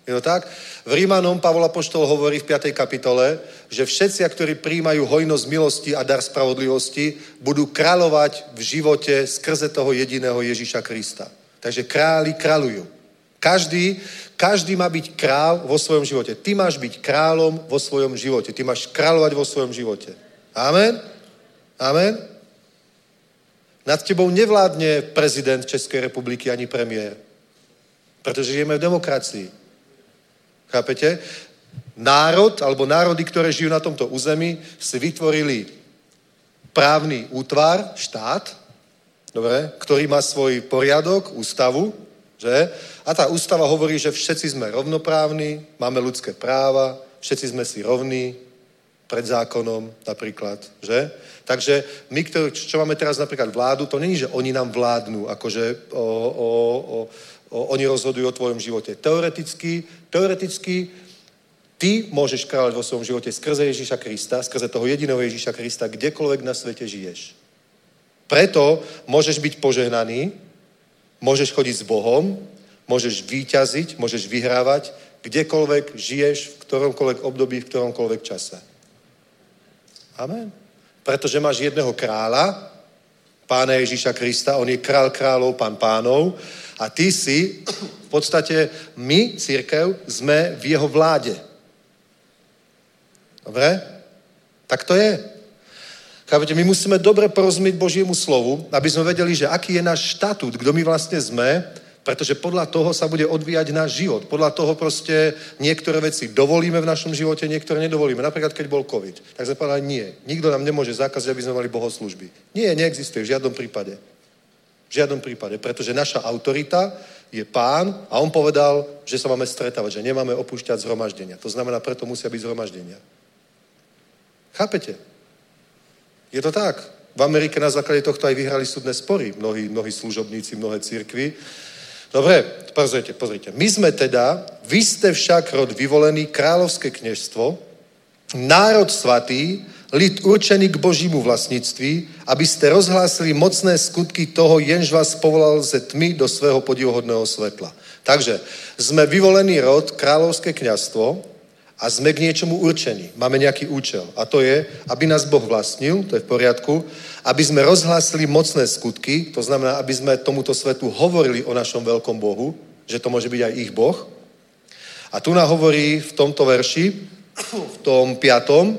Je to tak? V Rímanom Pavol Apoštol hovorí v 5. kapitole, že všetci, ktorí príjmajú hojnosť milosti a dar spravodlivosti, budú kráľovať v živote skrze toho jediného Ježíša Krista. Takže králi kráľujú. Každý, každý má byť král vo svojom živote. Ty máš byť králom vo svojom živote. Ty máš kráľovať vo svojom živote. Amen? Amen? Nad tebou nevládne prezident Českej republiky ani premiér. Pretože žijeme v demokracii. Chápete? Národ, alebo národy, ktoré žijú na tomto území, si vytvorili právny útvar, štát, dobre, ktorý má svoj poriadok, ústavu, že? A tá ústava hovorí, že všetci sme rovnoprávni, máme ľudské práva, všetci sme si rovní pred zákonom napríklad, že? Takže my, čo máme teraz napríklad vládu, to není, že oni nám vládnu, akože o, o, o, o, oni rozhodujú o tvojom živote. Teoreticky, teoreticky ty môžeš kráľovať vo svojom živote skrze Ježíša Krista, skrze toho jediného Ježíša Krista, kdekoľvek na svete žiješ. Preto môžeš byť požehnaný, môžeš chodiť s Bohom, môžeš výťaziť, môžeš vyhrávať, kdekoľvek žiješ, v ktoromkoľvek období, v ktoromkoľvek čase. Amen. Pretože máš jedného kráľa, pána Ježíša Krista, on je král kráľov, pán pánov a ty si, v podstate my, církev, sme v jeho vláde. Dobre? Tak to je. Chápete, my musíme dobre porozumieť Božiemu slovu, aby sme vedeli, že aký je náš štatút, kto my vlastne sme, pretože podľa toho sa bude odvíjať náš život. Podľa toho proste niektoré veci dovolíme v našom živote, niektoré nedovolíme. Napríklad, keď bol COVID, tak sme povedali, nie, nikto nám nemôže zakázať, aby sme mali bohoslužby. Nie, neexistuje v žiadnom prípade. V žiadnom prípade, pretože naša autorita je pán a on povedal, že sa máme stretávať, že nemáme opúšťať zhromaždenia. To znamená, preto musia byť zhromaždenia. Chápete? Je to tak. V Amerike na základe tohto aj vyhrali súdne spory mnohí, mnohí služobníci, mnohé církvy. Dobre, pozrite, pozrite. My sme teda, vy ste však rod vyvolený, kráľovské kniežstvo, národ svatý, lid určený k Božímu vlastníctví, aby ste rozhlásili mocné skutky toho, jenž vás povolal ze tmy do svého podivuhodného svetla. Takže sme vyvolený rod, kráľovské kniazstvo a sme k niečomu určení. Máme nejaký účel. A to je, aby nás Boh vlastnil, to je v poriadku, aby sme rozhlásili mocné skutky, to znamená, aby sme tomuto svetu hovorili o našom veľkom Bohu, že to môže byť aj ich Boh. A tu nám hovorí v tomto verši, v tom piatom,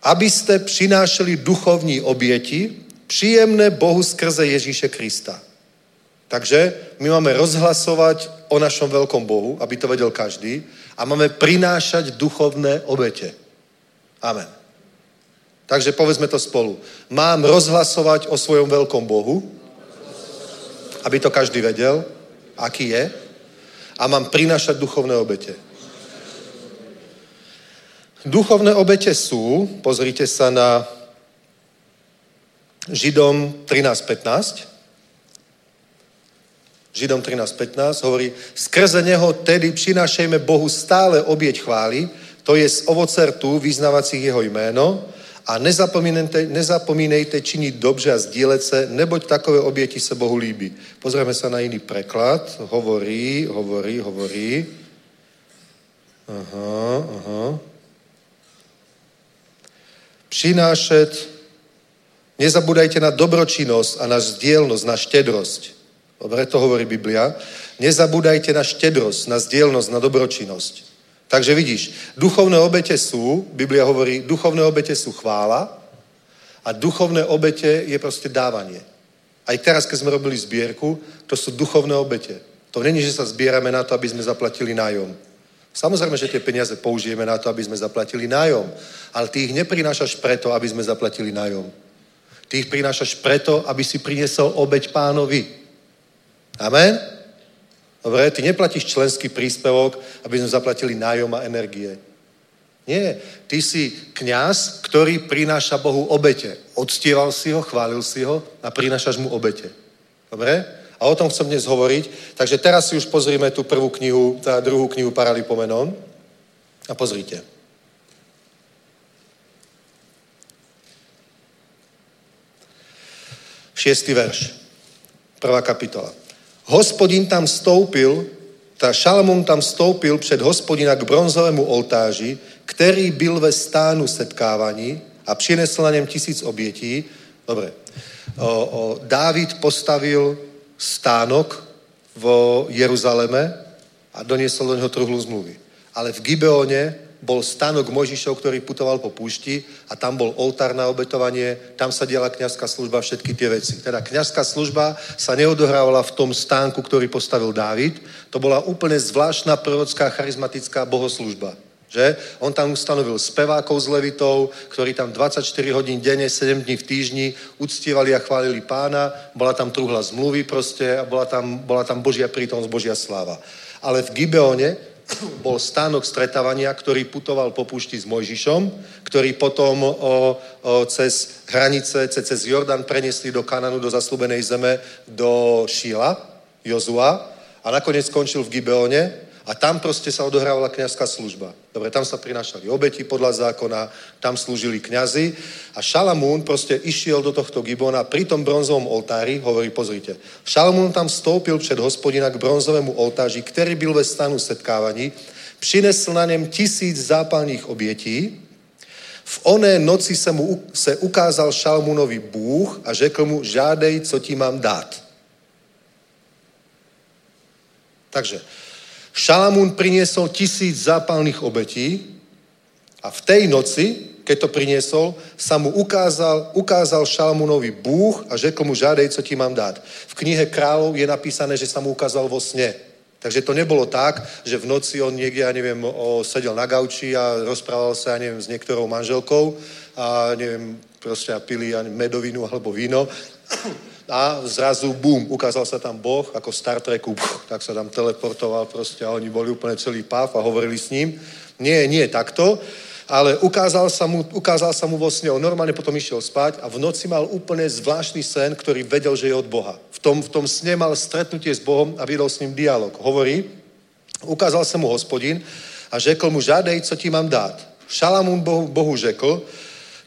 aby ste přinášeli duchovní oběti, příjemné Bohu skrze Ježíše Krista. Takže my máme rozhlasovať o našom veľkom Bohu, aby to vedel každý, a máme prinášať duchovné obete. Amen. Takže povedzme to spolu. Mám rozhlasovať o svojom veľkom Bohu, aby to každý vedel, aký je, a mám prinášať duchovné obete. Duchovné obete sú, pozrite sa na Židom 13.15. Židom 13.15 hovorí, skrze neho tedy přinášejme Bohu stále obieť chvály, to je z ovoce rtů vyznávacích jeho jméno a nezapomínejte, nezapomínejte činiť dobře a sdílet se, neboť takové oběti se Bohu líbí. Pozrieme sa na iný preklad. Hovorí, hovorí, hovorí. Aha, aha přinášet, nezabúdajte na dobročinnosť a na zdielnosť, na štedrosť. Dobre, to hovorí Biblia. Nezabúdajte na štedrosť, na zdielnosť, na dobročinnosť. Takže vidíš, duchovné obete sú, Biblia hovorí, duchovné obete sú chvála a duchovné obete je proste dávanie. Aj teraz, keď sme robili zbierku, to sú duchovné obete. To není, že sa zbierame na to, aby sme zaplatili nájom. Samozrejme, že tie peniaze použijeme na to, aby sme zaplatili nájom. Ale ty ich neprinášaš preto, aby sme zaplatili nájom. Ty ich prinášaš preto, aby si priniesol obeď pánovi. Amen? Dobre, ty neplatíš členský príspevok, aby sme zaplatili nájom a energie. Nie, ty si kňaz, ktorý prináša Bohu obete. Odstieval si ho, chválil si ho a prinášaš mu obete. Dobre? A o tom chcem dnes hovoriť. Takže teraz si už pozrime tú prvú knihu, tá druhú knihu Paralipomenon. A pozrite. Šiestý verš. Prvá kapitola. Hospodin tam vstoupil, tá Šalamún tam vstoupil před hospodina k bronzovému oltáži, který byl ve stánu setkávaní a přinesl na něm tisíc obětí. Dobre. O, o, Dávid postavil stánok v Jeruzaleme a doniesol do neho truhlu zmluvy. Ale v Gibeone bol stánok Mojžišov, ktorý putoval po púšti a tam bol oltár na obetovanie, tam sa diela kniazská služba, všetky tie veci. Teda kniazská služba sa neodohrávala v tom stánku, ktorý postavil Dávid. To bola úplne zvláštna prorocká charizmatická bohoslužba. Že? On tam ustanovil spevákov s levitou, ktorí tam 24 hodín denne, 7 dní v týždni uctievali a chválili pána. Bola tam truhla zmluvy proste a bola tam, bola tam Božia prítomnosť, Božia sláva. Ale v Gibeone *coughs* bol stánok stretávania, ktorý putoval po púšti s Mojžišom, ktorý potom o, o, cez hranice, cez Jordan preniesli do Kananu, do zaslúbenej zeme, do Šíla, Jozua a nakoniec skončil v Gibeone a tam proste sa odohrávala kňazská služba. Dobre, tam sa prinášali obeti podľa zákona, tam slúžili kňazi a Šalamún proste išiel do tohto Gibona pri tom bronzovom oltári, hovorí, pozrite, Šalamún tam vstoupil před hospodina k bronzovému oltáži, ktorý byl ve stanu setkávaní, přinesl na něm tisíc zápalných obětí, V oné noci se mu se ukázal Šalmunovi Bůh a řekl mu, žádej, co ti mám dát. Takže Šalamún priniesol tisíc zápalných obetí a v tej noci, keď to priniesol, sa mu ukázal, ukázal Šalamúnovi Bůh a řekl mu, žádej, co ti mám dát. V knihe kráľov je napísané, že sa mu ukázal vo sne. Takže to nebolo tak, že v noci on niekde, ja neviem, o, sedel na gauči a rozprával sa, ja neviem, s niektorou manželkou a neviem, proste a pili medovinu alebo víno a zrazu bum, ukázal sa tam Boh ako Star Treku, tak sa tam teleportoval proste a oni boli úplne celý páv a hovorili s ním. Nie, nie takto, ale ukázal sa mu, ukázal sa mu vo sne, on normálne potom išiel spať a v noci mal úplne zvláštny sen, ktorý vedel, že je od Boha. V tom, v tom sne mal stretnutie s Bohom a viedol s ním dialog. Hovorí, ukázal sa mu hospodin a řekl mu, žádej, co ti mám dát. Šalamún Bohu, Bohu řekl,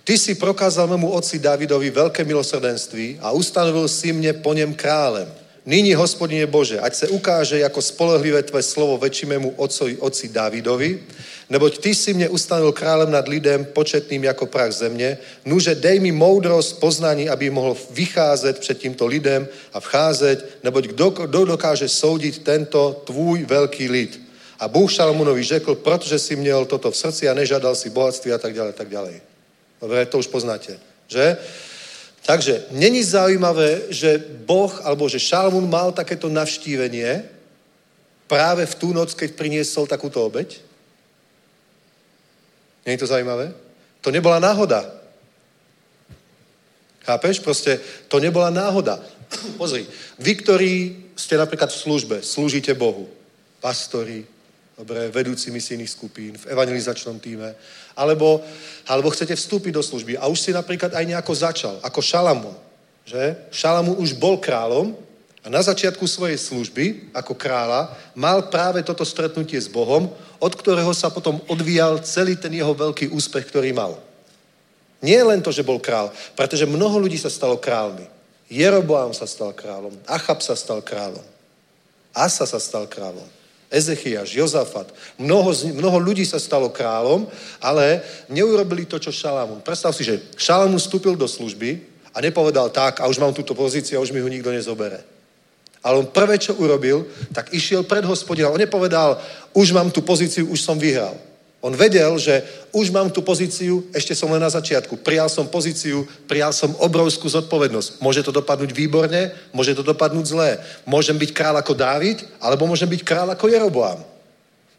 ty si prokázal mému otci Davidovi veľké milosrdenství a ustanovil si mne po něm králem. Nyní, hospodine Bože, ať se ukáže ako spolehlivé tvé slovo väčšimému otcovi, otci Davidovi, neboť ty si mne ustanovil králem nad lidem početným jako prach země, nuže dej mi moudrost, poznání, aby mohl vycházet před tímto lidem a vcházet, neboť kdo, kdo dokáže soudit tento tvůj veľký lid. A Bůh Šalmunovi řekl, protože si měl toto v srdci a nežádal si bohatství a tak ďalej, tak ďalej. Dobre, to už poznáte, že? Takže není zaujímavé, že Boh, alebo že Šalmún mal takéto navštívenie práve v tú noc, keď priniesol takúto obeď? Není to zaujímavé? To nebola náhoda. Chápeš? Proste to nebola náhoda. *clears throat* Pozri, vy, ktorí ste napríklad v službe, slúžite Bohu, pastori, dobre, vedúci misijných skupín, v evangelizačnom týme, alebo, alebo chcete vstúpiť do služby a už si napríklad aj nejako začal, ako Šalamu, že? Šalamu už bol kráľom a na začiatku svojej služby ako kráľa mal práve toto stretnutie s Bohom, od ktorého sa potom odvíjal celý ten jeho veľký úspech, ktorý mal. Nie len to, že bol král, pretože mnoho ľudí sa stalo kráľmi. Jeroboám sa stal kráľom, Achab sa stal kráľom, Asa sa stal kráľom. Ezechiaš, Jozafat. Mnoho, mnoho ľudí sa stalo kráľom, ale neurobili to, čo Šalamún. Predstav si, že Šalamún vstúpil do služby a nepovedal tak, a už mám túto pozíciu a už mi ho nikto nezobere. Ale on prvé, čo urobil, tak išiel pred hospodina. On nepovedal, už mám tú pozíciu, už som vyhral. On vedel, že už mám tú pozíciu, ešte som len na začiatku. Prijal som pozíciu, prijal som obrovskú zodpovednosť. Môže to dopadnúť výborne, môže to dopadnúť zlé. Môžem byť král ako Dávid, alebo môžem byť král ako Jeroboám.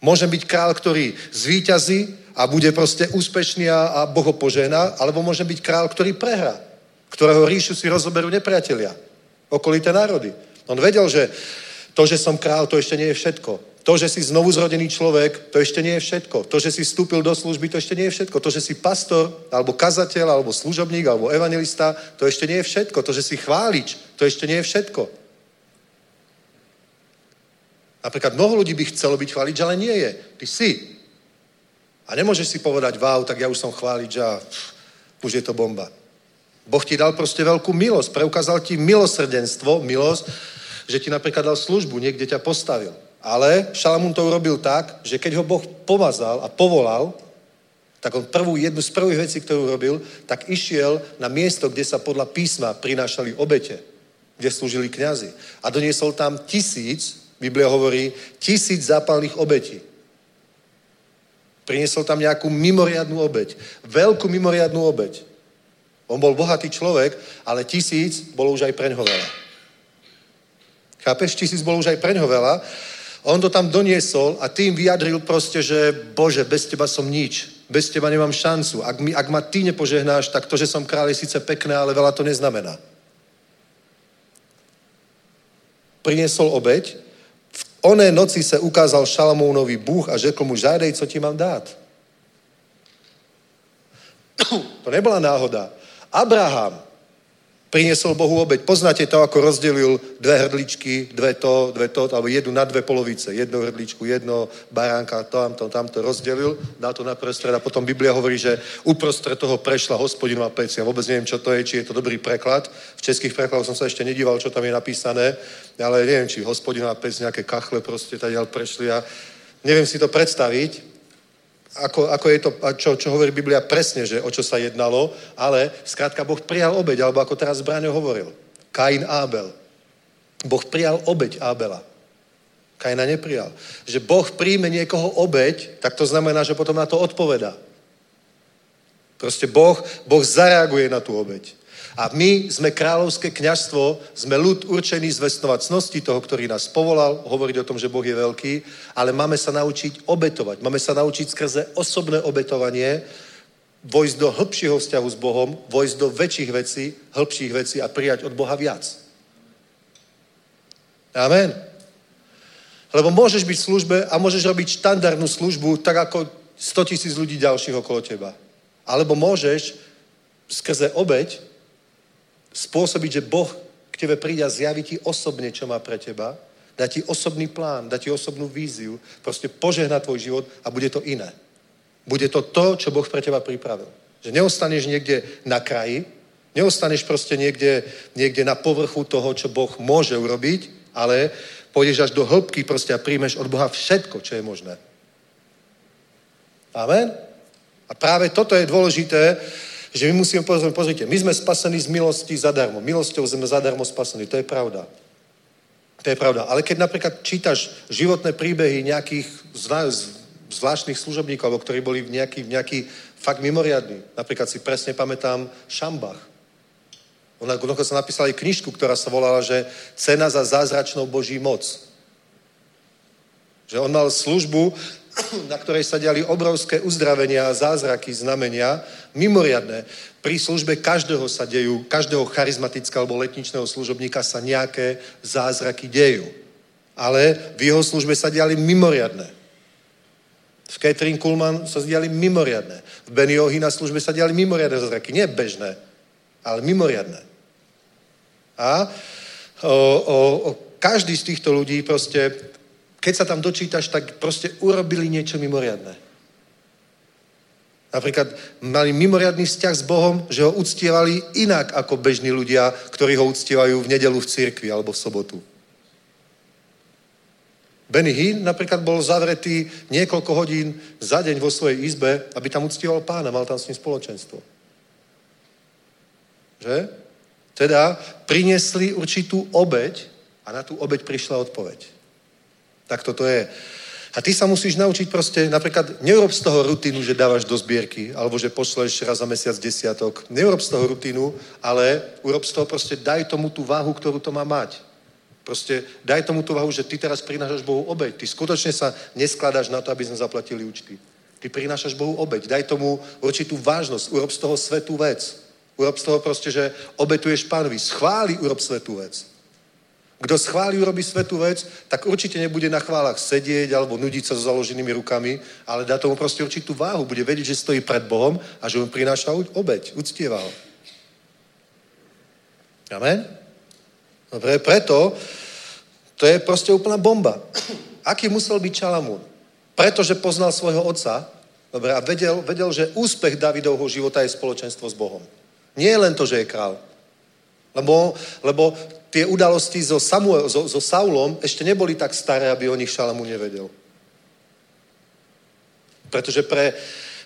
Môžem byť král, ktorý zvíťazí a bude proste úspešný a, a Boho požehná, alebo môžem byť král, ktorý prehrá, ktorého ríšu si rozoberú nepriatelia, okolité národy. On vedel, že to, že som král, to ešte nie je všetko. To, že si znovu zrodený človek, to ešte nie je všetko. To, že si vstúpil do služby, to ešte nie je všetko. To, že si pastor, alebo kazateľ, alebo služobník, alebo evangelista, to ešte nie je všetko. To, že si chválič, to ešte nie je všetko. Napríklad mnoho ľudí by chcelo byť chválič, ale nie je. Ty si. A nemôžeš si povedať, wow, tak ja už som chválič a pff, už je to bomba. Boh ti dal proste veľkú milosť, preukázal ti milosrdenstvo, milosť, že ti napríklad dal službu, niekde ťa postavil. Ale Šalamún to urobil tak, že keď ho Boh pomazal a povolal, tak on prvú, jednu z prvých vecí, ktorú robil, tak išiel na miesto, kde sa podľa písma prinášali obete, kde slúžili kňazi. A doniesol tam tisíc, Biblia hovorí, tisíc zápalných obetí. Priniesol tam nejakú mimoriadnú obeť. Veľkú mimoriadnú obeť. On bol bohatý človek, ale tisíc bolo už aj preňho veľa. Chápeš? Tisíc bolo už aj preňho veľa. On to tam doniesol a tým vyjadril proste, že Bože, bez teba som nič. Bez teba nemám šancu. Ak, mi, ak ma ty nepožehnáš, tak to, že som kráľ, je síce pekné, ale veľa to neznamená. Priniesol obeď. V oné noci se ukázal Šalamounovi Bůh a řekl mu, žádej, co ti mám dát. To nebola náhoda. Abraham priniesol Bohu obeď. Poznáte to, ako rozdelil dve hrdličky, dve to, dve to, alebo jednu na dve polovice. Jednu hrdličku, jedno baránka, to, tamto, tamto rozdelil, dal to na prostred a potom Biblia hovorí, že uprostred toho prešla hospodinová. Ja vôbec neviem, čo to je, či je to dobrý preklad. V českých prekladoch som sa ešte nedíval, čo tam je napísané, ale neviem, či hospodinová pec, nejaké kachle proste tady prešli a neviem si to predstaviť, ako, ako je to, čo, čo hovorí Biblia presne, že o čo sa jednalo, ale skrátka Boh prijal obeď, alebo ako teraz Bráňo hovoril. Kain Abel. Boh prijal obeď Abela. Kaina neprijal. Že Boh príjme niekoho obeď, tak to znamená, že potom na to odpovedá. Proste Boh, boh zareaguje na tú obeď. A my sme kráľovské kňazstvo, sme ľud určený zvestovať cnosti toho, ktorý nás povolal, hovoriť o tom, že Boh je veľký, ale máme sa naučiť obetovať. Máme sa naučiť skrze osobné obetovanie vojsť do hĺbšieho vzťahu s Bohom, vojsť do väčších vecí, hĺbších vecí a prijať od Boha viac. Amen. Lebo môžeš byť v službe a môžeš robiť štandardnú službu tak ako 100 tisíc ľudí ďalších okolo teba. Alebo môžeš skrze obeď spôsobiť, že Boh k tebe príde a zjaví ti osobne, čo má pre teba, dá ti osobný plán, dá ti osobnú víziu, proste požehná tvoj život a bude to iné. Bude to to, čo Boh pre teba pripravil. Že neostaneš niekde na kraji, neostaneš proste niekde, niekde na povrchu toho, čo Boh môže urobiť, ale pôjdeš až do hĺbky proste a príjmeš od Boha všetko, čo je možné. Amen? A práve toto je dôležité, že my musíme povedať, pozrite, my sme spasení z milosti zadarmo. Milosťou sme zadarmo spasení. To je pravda. To je pravda. Ale keď napríklad čítaš životné príbehy nejakých zvláštnych služobníkov, alebo ktorí boli v nejaký, v nejaký fakt mimoriadný. Napríklad si presne pamätám Šambach. Ona dokonca napísala aj knižku, ktorá sa volala, že cena za zázračnou Boží moc. Že on mal službu, *clears throat* na ktorej sa diali obrovské uzdravenia zázraky, znamenia, mimoriadné. Pri službe každého sa dejú, každého charizmatického alebo letničného služobníka sa nejaké zázraky dejú. Ale v jeho službe sa diali mimoriadné. V Catherine Kuhlman sa diali mimoriadné. V Benny Ohy na službe sa diali mimoriadné zázraky. Nie bežné, ale mimoriadné. A o, o, o, každý z týchto ľudí proste keď sa tam dočítaš, tak proste urobili niečo mimoriadné. Napríklad mali mimoriadný vzťah s Bohom, že ho uctievali inak ako bežní ľudia, ktorí ho uctievajú v nedelu v cirkvi alebo v sobotu. Benny Hinn napríklad bol zavretý niekoľko hodín za deň vo svojej izbe, aby tam uctieval pána, mal tam s ním spoločenstvo. Že? Teda priniesli určitú obeď a na tú obeď prišla odpoveď. Tak toto je. A ty sa musíš naučiť proste, napríklad, neurob z toho rutinu, že dávaš do zbierky, alebo že pošleš raz za mesiac desiatok. Neurob z toho rutinu, ale urob z toho proste, daj tomu tú váhu, ktorú to má mať. Proste daj tomu tú váhu, že ty teraz prinášaš Bohu obeď. Ty skutočne sa neskladáš na to, aby sme zaplatili účty. Ty prinášaš Bohu obeď. Daj tomu určitú vážnosť. Urob z toho svetú vec. Urob z toho proste, že obetuješ pánovi. Schváli, urob svetú vec. Kto schváli, urobí svetú vec, tak určite nebude na chválach sedieť alebo nudiť sa s založenými rukami, ale dá tomu proste určitú váhu. Bude vedieť, že stojí pred Bohom a že mu prináša obeď, uctieva ho. Amen? Dobre, preto to je proste úplná bomba. Aký musel byť Čalamún? Pretože poznal svojho otca, dobre, a vedel, vedel, že úspech Davidovho života je spoločenstvo s Bohom. Nie len to, že je král. Lebo, lebo tie udalosti so, Samuel, so, so Saulom ešte neboli tak staré, aby o nich Šalamu nevedel. Pretože pre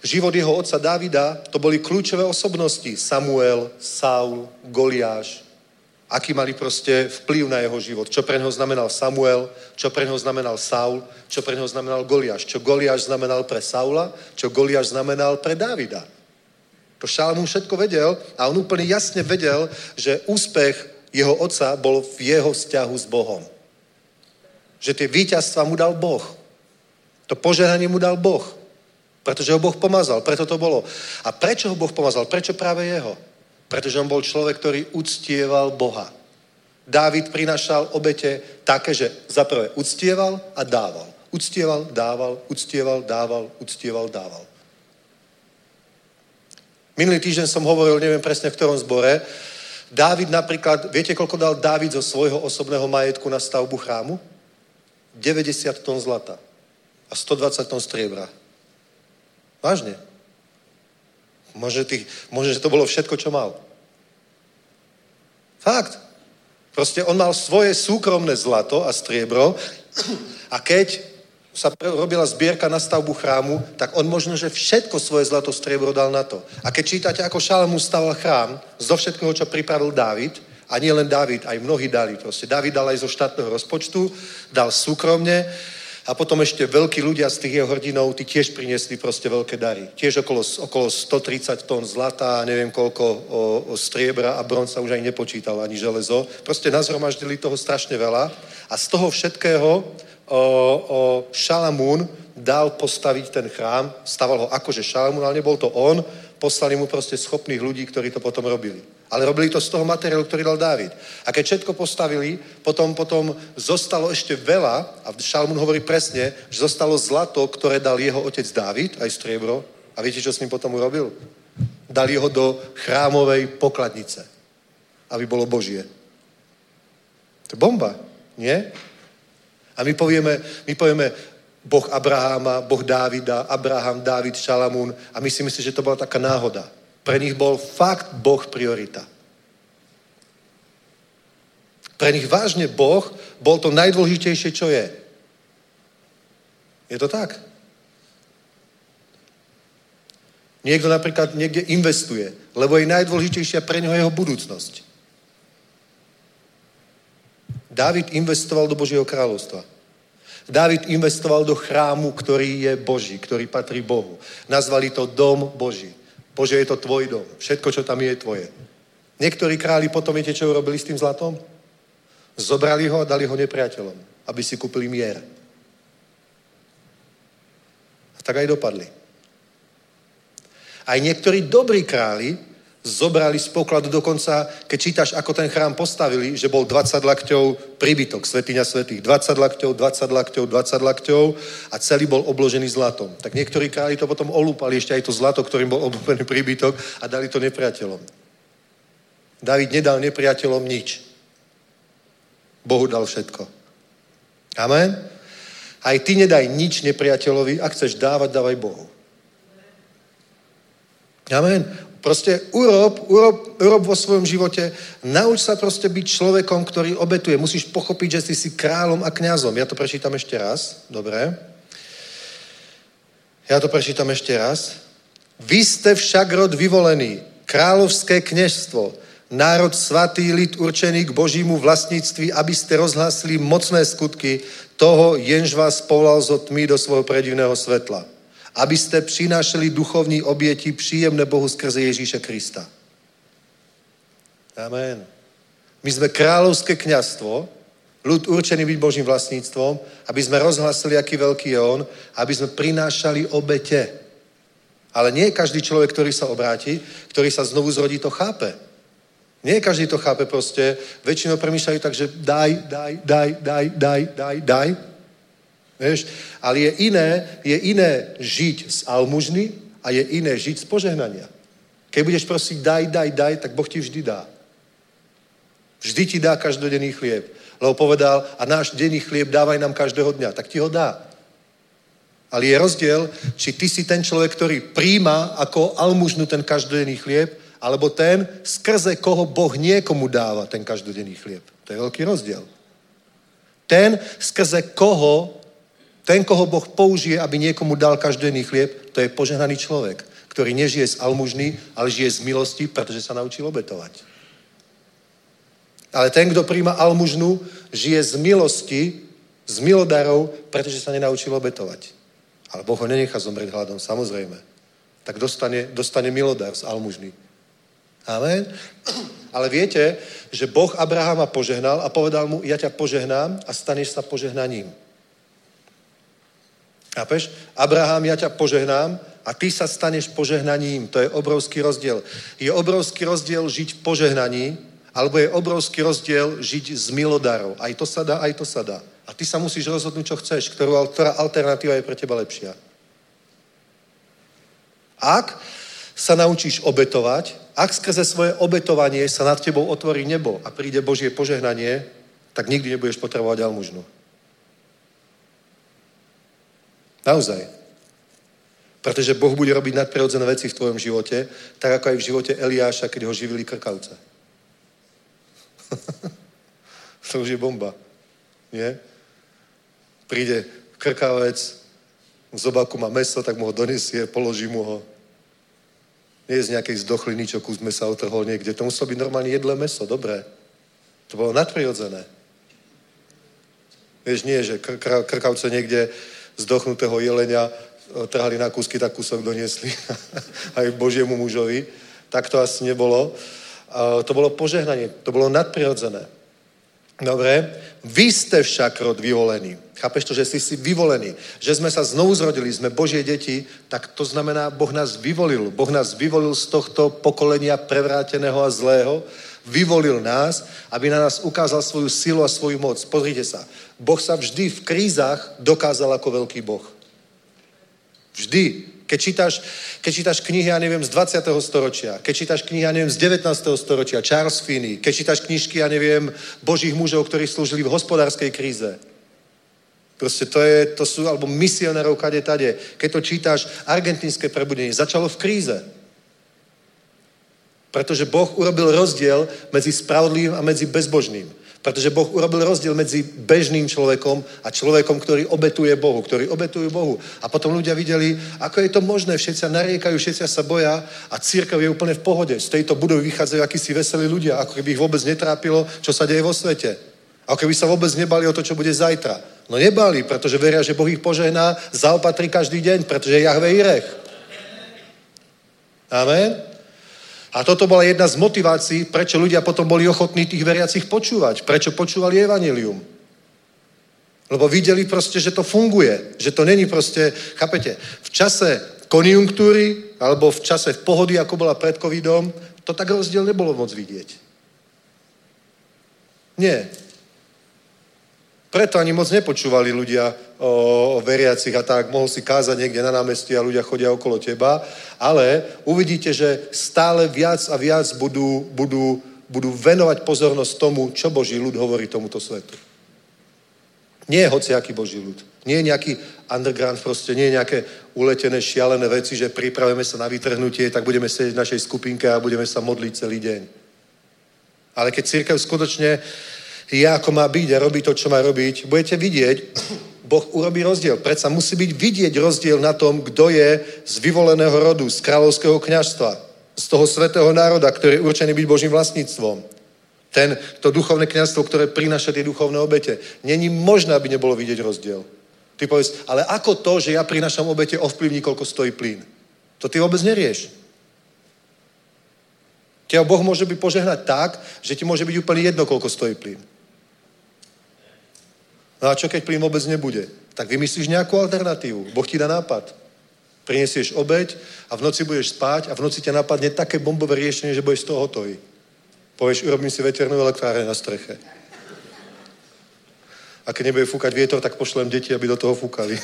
život jeho otca Davida to boli kľúčové osobnosti. Samuel, Saul, Goliáš. Aký mali proste vplyv na jeho život. Čo pre neho znamenal Samuel, čo pre neho znamenal Saul, čo pre neho znamenal Goliáš. Čo Goliáš znamenal pre Saula, čo Goliáš znamenal pre Davida. To Šalamún všetko vedel a on úplne jasne vedel, že úspech jeho otca bol v jeho vzťahu s Bohom. Že tie víťazstva mu dal Boh. To požehnanie mu dal Boh. Pretože ho Boh pomazal. Preto to bolo. A prečo ho Boh pomazal? Prečo práve jeho? Pretože on bol človek, ktorý uctieval Boha. Dávid prinašal obete také, že zaprvé uctieval a dával. Uctieval, dával, uctieval, dával, uctieval, dával. Minulý týždeň som hovoril, neviem presne v ktorom zbore, Dávid napríklad, viete, koľko dal Dávid zo svojho osobného majetku na stavbu chrámu? 90 tón zlata a 120 tón striebra. Vážne. Možno, tých, možno, že to bolo všetko, čo mal. Fakt. Proste on mal svoje súkromné zlato a striebro a keď sa robila zbierka na stavbu chrámu, tak on možno, že všetko svoje zlato striebro dal na to. A keď čítate, ako Šalamún staval chrám, zo všetkého, čo pripravil Dávid, a nie len Dávid, aj mnohí dali proste. Dávid dal aj zo štátneho rozpočtu, dal súkromne, a potom ešte veľkí ľudia z tých jeho hrdinov, tí tiež priniesli proste veľké dary. Tiež okolo, okolo 130 tón zlata, neviem koľko o, o striebra a bronza už aj nepočítal, ani železo. Proste nazhromaždili toho strašne veľa. A z toho všetkého o, o Šalamún dal postaviť ten chrám, staval ho akože Šalamún, ale nebol to on, poslali mu proste schopných ľudí, ktorí to potom robili. Ale robili to z toho materiálu, ktorý dal Dávid. A keď všetko postavili, potom, potom zostalo ešte veľa, a Šalmún hovorí presne, že zostalo zlato, ktoré dal jeho otec Dávid, aj striebro. A viete, čo s ním potom urobil? Dali ho do chrámovej pokladnice, aby bolo Božie. To je bomba, nie? A my povieme, my povieme, Boh Abraháma, Boh Dávida, Abraham, Dávid, Šalamún a my si myslíme, že to bola taká náhoda. Pre nich bol fakt Boh priorita. Pre nich vážne Boh bol to najdôležitejšie, čo je. Je to tak? Niekto napríklad niekde investuje, lebo je najdôležitejšia pre neho jeho budúcnosť. Dávid investoval do Božieho kráľovstva. Dávid investoval do chrámu, ktorý je Boží, ktorý patrí Bohu. Nazvali to Dom Boží. Bože, je to tvoj dom. Všetko, čo tam je, je tvoje. Niektorí králi potom, viete, čo urobili s tým zlatom? Zobrali ho a dali ho nepriateľom, aby si kúpili mier. A tak aj dopadli. Aj niektorí dobrí králi zobrali z pokladu dokonca, keď čítaš, ako ten chrám postavili, že bol 20 lakťov príbytok, svetiňa svetých. 20 lakťov, 20 lakťov, 20 lakťov a celý bol obložený zlatom. Tak niektorí králi to potom olúpali ešte aj to zlato, ktorým bol obložený príbytok a dali to nepriateľom. David nedal nepriateľom nič. Bohu dal všetko. Amen? Aj ty nedaj nič nepriateľovi, ak chceš dávať, dávaj Bohu. Amen. Proste urob, urob, urob vo svojom živote, nauč sa proste byť človekom, ktorý obetuje. Musíš pochopiť, že si si kráľom a kňazom. Ja to prečítam ešte raz. Dobre. Ja to prečítam ešte raz. Vy ste však rod vyvolený, kráľovské kniežstvo, národ svatý, lid určený k Božímu vlastníctví, aby ste rozhlásili mocné skutky toho, jenž vás povolal zo tmy do svojho predivného svetla aby ste přinášeli duchovní oběti příjemné Bohu skrze Ježíše Krista. Amen. My sme kráľovské kňazstvo, ľud určený byť Božím vlastníctvom, aby sme rozhlasili, aký veľký je On, aby sme prinášali obete. Ale nie každý človek, ktorý sa obráti, ktorý sa znovu zrodí, to chápe. Nie každý to chápe proste. Väčšinou premýšľajú tak, že daj, daj, daj, daj, daj, daj, daj. Vieš? Ale je iné, je iné žiť z almužny a je iné žiť z požehnania. Keď budeš prosiť daj, daj, daj, tak Boh ti vždy dá. Vždy ti dá každodenný chlieb. Lebo povedal, a náš denný chlieb dávaj nám každého dňa. Tak ti ho dá. Ale je rozdiel, či ty si ten človek, ktorý príjma ako almužnu ten každodenný chlieb, alebo ten, skrze koho Boh niekomu dáva ten každodenný chlieb. To je veľký rozdiel. Ten, skrze koho ten, koho Boh použije, aby niekomu dal každodenný chlieb, to je požehnaný človek, ktorý nežije z almužny, ale žije z milosti, pretože sa naučil obetovať. Ale ten, kto príjma almužnu, žije z milosti, z milodarov, pretože sa nenaučil obetovať. Ale Boh ho nenechá zomrieť hladom, samozrejme. Tak dostane, dostane milodar z almužny. Amen. *clears throat* Ale viete, že Boh Abrahama požehnal a povedal mu, ja ťa požehnám a staneš sa požehnaním. Chápeš? Abraham, ja ťa požehnám a ty sa staneš požehnaním. To je obrovský rozdiel. Je obrovský rozdiel žiť v požehnaní, alebo je obrovský rozdiel žiť z milodarov. Aj to sa dá, aj to sa dá. A ty sa musíš rozhodnúť, čo chceš, ktorú, ktorá alternatíva je pre teba lepšia. Ak sa naučíš obetovať, ak skrze svoje obetovanie sa nad tebou otvorí nebo a príde Božie požehnanie, tak nikdy nebudeš potrebovať almužnu. Naozaj. Pretože Boh bude robiť nadprirodzené veci v tvojom živote, tak ako aj v živote Eliáša, keď ho živili krkavce. *laughs* to už je bomba. Nie? Príde krkavec, v zobáku má meso, tak mu ho donesie, položí mu ho. Nie z nejakej zdochliny, čo kus mesa otrhol niekde. To muselo byť normálne jedlé meso, dobré. To bolo nadprirodzené. Vieš, nie, že kr- krkavce niekde zdochnutého jelenia e, trhali na kúsky, tak kúsok doniesli *laughs* aj Božiemu mužovi. Tak to asi nebolo. To bolo požehnanie, to bolo nadprirodzené. Dobre? Vy ste však rod vyvolení. Chápeš to, že si si vyvolený, že sme sa znovu zrodili, sme Božie deti, tak to znamená, Boh nás vyvolil. Boh nás vyvolil z tohto pokolenia prevráteného a zlého, vyvolil nás, aby na nás ukázal svoju silu a svoju moc. Pozrite sa, Boh sa vždy v krízach dokázal ako veľký Boh. Vždy. Keď čítaš, keď čítaš knihy, ja neviem, z 20. storočia, keď čítaš knihy, ja neviem, z 19. storočia, Charles Finney, keď čítaš knižky, ja neviem, božích mužov, ktorí slúžili v hospodárskej kríze. Proste to, je, to sú, alebo misionárov kade tade. Keď to čítaš, argentínske prebudenie začalo v kríze. Pretože Boh urobil rozdiel medzi spravodlivým a medzi bezbožným. Pretože Boh urobil rozdiel medzi bežným človekom a človekom, ktorý obetuje Bohu, ktorý obetuje Bohu. A potom ľudia videli, ako je to možné, všetci sa nariekajú, všetci sa boja a církev je úplne v pohode. Z tejto budovy vychádzajú akísi veselí ľudia, ako keby ich vôbec netrápilo, čo sa deje vo svete. Ako keby sa vôbec nebali o to, čo bude zajtra. No nebali, pretože veria, že Boh ich požehná, zaopatrí každý deň, pretože je Jahve Irech. Amen. A toto bola jedna z motivácií, prečo ľudia potom boli ochotní tých veriacich počúvať. Prečo počúvali evanilium. Lebo videli proste, že to funguje. Že to není proste, chápete, v čase konjunktúry alebo v čase v pohody, ako bola pred covidom, to tak rozdiel nebolo moc vidieť. Nie. Preto ani moc nepočúvali ľudia o, veriacich a tak. Mohol si kázať niekde na námestí a ľudia chodia okolo teba. Ale uvidíte, že stále viac a viac budú, budú, budú venovať pozornosť tomu, čo Boží ľud hovorí tomuto svetu. Nie je hociaký Boží ľud. Nie je nejaký underground, proste nie je nejaké uletené, šialené veci, že pripravíme sa na vytrhnutie, tak budeme sedieť v našej skupinke a budeme sa modliť celý deň. Ale keď církev skutočne je ako má byť a robí to, čo má robiť, budete vidieť, *clears throat* Boh urobí rozdiel. Predsa musí byť vidieť rozdiel na tom, kto je z vyvoleného rodu, z kráľovského kňažstva, z toho svetého národa, ktorý je určený byť Božím vlastníctvom. Ten, to duchovné kňazstvo, ktoré prináša tie duchovné obete. Není možné, aby nebolo vidieť rozdiel. Ty povieš, ale ako to, že ja prinášam obete, ovplyvní, koľko stojí plyn? To ty vôbec nerieš. Teba Boh môže byť požehnať tak, že ti môže byť úplne jedno, koľko stojí plyn. No a čo keď plyn vôbec nebude? Tak vymyslíš nejakú alternatívu. Boh ti dá nápad. Prinesieš obeď a v noci budeš spať a v noci ťa napadne také bombové riešenie, že budeš z toho hotový. Povieš, urobím si veternú elektrárne na streche. A keď nebude fúkať vietor, tak pošlem deti, aby do toho fúkali. *laughs*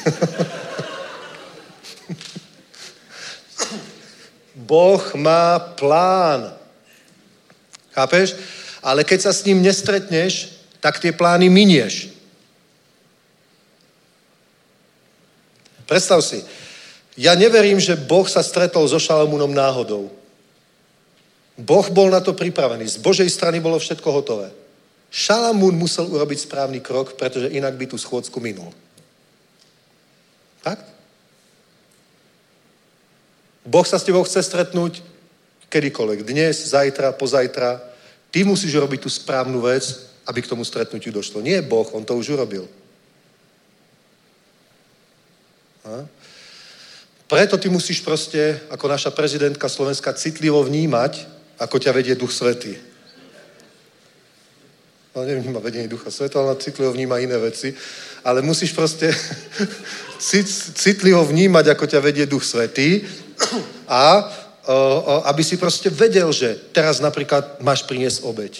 boh má plán. Chápeš? Ale keď sa s ním nestretneš, tak tie plány minieš. Predstav si, ja neverím, že Boh sa stretol so Šalamúnom náhodou. Boh bol na to pripravený. Z Božej strany bolo všetko hotové. Šalamún musel urobiť správny krok, pretože inak by tú schôdzku minul. Tak? Boh sa s tebou chce stretnúť kedykoľvek. Dnes, zajtra, pozajtra. Ty musíš robiť tú správnu vec, aby k tomu stretnutiu došlo. Nie Boh, on to už urobil. A? Preto ty musíš proste, ako naša prezidentka Slovenska, citlivo vnímať, ako ťa vedie Duch Svetý. No nevníma vedenie Ducha Sveta, ale citlivo vníma iné veci. Ale musíš proste *laughs* citlivo vnímať, ako ťa vedie Duch Svetý a aby si proste vedel, že teraz napríklad máš priniesť obeď.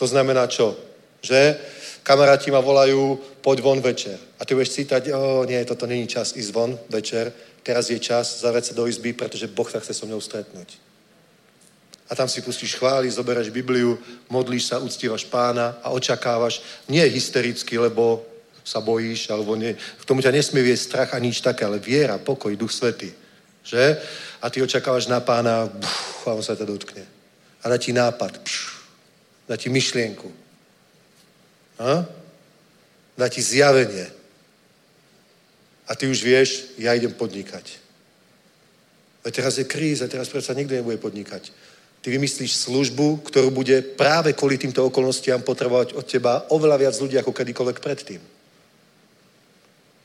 To znamená čo? Že kamaráti ma volajú, poď von večer. A ty budeš cítať, o nie, toto není čas ísť von večer, teraz je čas zavrieť sa do izby, pretože Boh sa chce so mnou stretnúť. A tam si pustíš chvály, zoberaš Bibliu, modlíš sa, uctívaš pána a očakávaš, nie hystericky, lebo sa bojíš, alebo nie, k tomu ťa nesmie viesť strach a nič také, ale viera, pokoj, duch svety. Že? A ty očakávaš na pána buf, a on sa ťa dotkne. A dá ti nápad, pš, dá ti myšlienku. A? Dá ti zjavenie. A ty už vieš, ja idem podnikať. Veď teraz je kríza, teraz predsa nikto nebude podnikať. Ty vymyslíš službu, ktorú bude práve kvôli týmto okolnostiam potrebovať od teba oveľa viac ľudí ako kedykoľvek predtým.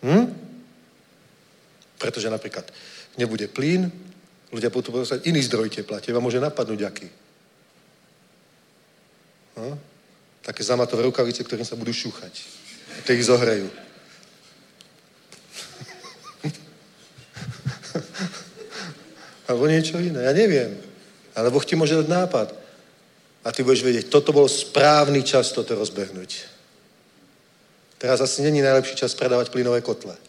Hm? Pretože napríklad nebude plyn, ľudia budú dostať iný zdroj tepla. Teba môže napadnúť aký. No? Také zamatové rukavice, ktorým sa budú šúchať. A ich zohrejú. *laughs* Alebo niečo iné, ja neviem. Ale Boh ti môže dať nápad. A ty budeš vedieť, toto bol správny čas toto rozbehnúť. Teraz asi není najlepší čas predávať plynové kotle. *laughs*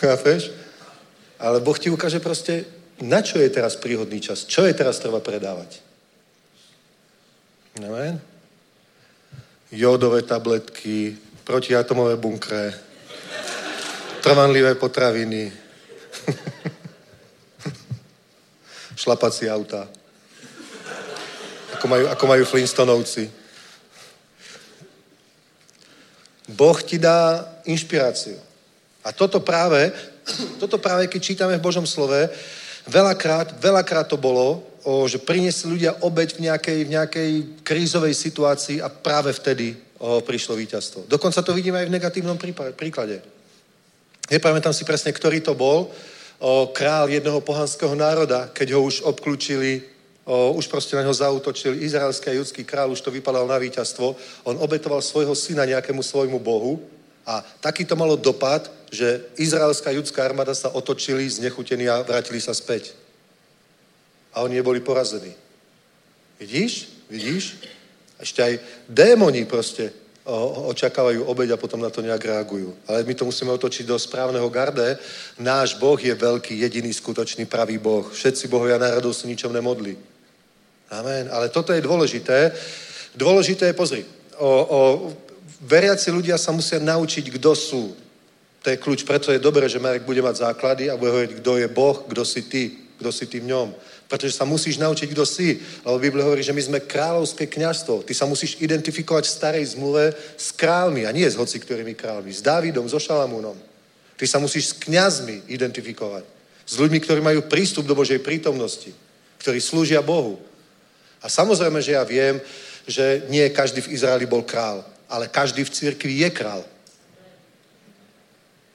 Chápeš? Ale Boh ti ukáže proste, na čo je teraz príhodný čas? Čo je teraz treba predávať? Amen? Jódové tabletky, protiatomové bunkre, trvanlivé potraviny, *laughs* šlapací auta, ako majú, ako majú Flintstonovci. Boh ti dá inšpiráciu. A toto práve, *clears throat* toto práve, keď čítame v Božom slove, veľakrát, veľakrát to bolo, o, že priniesli ľudia obeď v nejakej, v nejakej krízovej situácii a práve vtedy o, prišlo víťazstvo. Dokonca to vidíme aj v negatívnom príklade. Nepamätám si presne, ktorý to bol, o, král jedného pohanského národa, keď ho už obklúčili, o, už proste na neho zautočili, izraelský a judský král už to vypadal na víťazstvo, on obetoval svojho syna nejakému svojmu bohu a taký to malo dopad, že izraelská judská armáda sa otočili, znechutení a vrátili sa späť. A oni neboli porazení. Vidíš? Vidíš? Ešte aj démoni proste očakávajú obeď a potom na to nejak reagujú. Ale my to musíme otočiť do správneho garde. Náš Boh je veľký, jediný, skutočný, pravý Boh. Všetci bohovia národov si ničom nemodli. Amen. Ale toto je dôležité. Dôležité je, pozri, o, o, veriaci ľudia sa musia naučiť, kto sú. To je kľúč, preto je dobré, že Marek bude mať základy a bude hovoriť, kto je Boh, kto si ty, kto si ty v ňom. Pretože sa musíš naučiť, kto si. Lebo Biblia hovorí, že my sme kráľovské kňazstvo. Ty sa musíš identifikovať v starej zmluve s kráľmi a nie s hoci ktorými kráľmi. S Dávidom, so Šalamúnom. Ty sa musíš s kňazmi identifikovať. S ľuďmi, ktorí majú prístup do Božej prítomnosti. Ktorí slúžia Bohu. A samozrejme, že ja viem, že nie každý v Izraeli bol král, ale každý v cirkvi je král.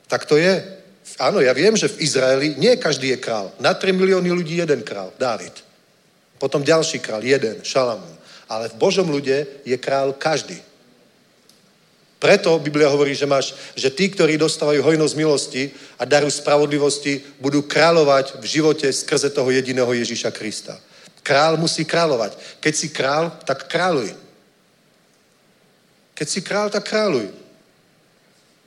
Tak to je. Áno, ja viem, že v Izraeli nie každý je král. Na 3 milióny ľudí jeden král, Dávid. Potom ďalší král, jeden, Šalamún. Ale v Božom ľude je král každý. Preto Biblia hovorí, že, máš, že tí, ktorí dostávajú hojnosť milosti a daru spravodlivosti, budú kráľovať v živote skrze toho jediného Ježíša Krista. Král musí kráľovať. Keď si král, tak kráľuj. Keď si král, tak kráľuj.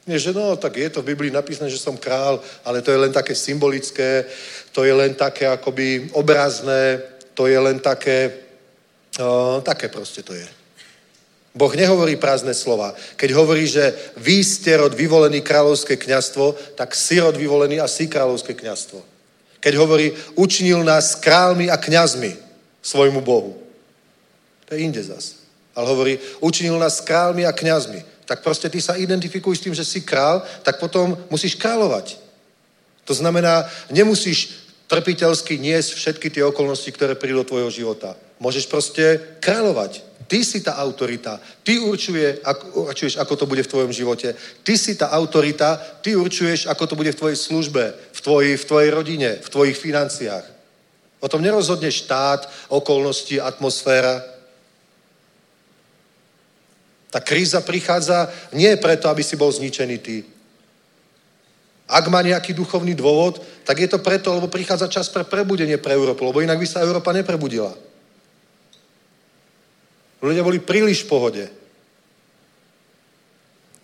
Nie, že no, tak je to v Biblii napísané, že som král, ale to je len také symbolické, to je len také akoby obrazné, to je len také, no, také proste to je. Boh nehovorí prázdne slova. Keď hovorí, že vy ste rod vyvolený kráľovské kňastvo, tak si rod vyvolený a si kráľovské kňastvo. Keď hovorí, učinil nás králmi a kňazmi svojmu Bohu. To je inde zas. Ale hovorí, učinil nás králmi a kňazmi tak proste ty sa identifikuj s tým, že si král, tak potom musíš kráľovať. To znamená, nemusíš trpiteľsky niesť všetky tie okolnosti, ktoré prídu do tvojho života. Môžeš proste kráľovať. Ty si tá autorita. Ty určuje, ako, určuješ, ako to bude v tvojom živote. Ty si tá autorita, ty určuješ, ako to bude v tvojej službe, v tvojej, v tvojej rodine, v tvojich financiách. O tom nerozhodne štát, okolnosti, atmosféra. Tá kríza prichádza nie preto, aby si bol zničený ty. Ak má nejaký duchovný dôvod, tak je to preto, lebo prichádza čas pre prebudenie pre Európu, lebo inak by sa Európa neprebudila. Ľudia boli príliš v pohode.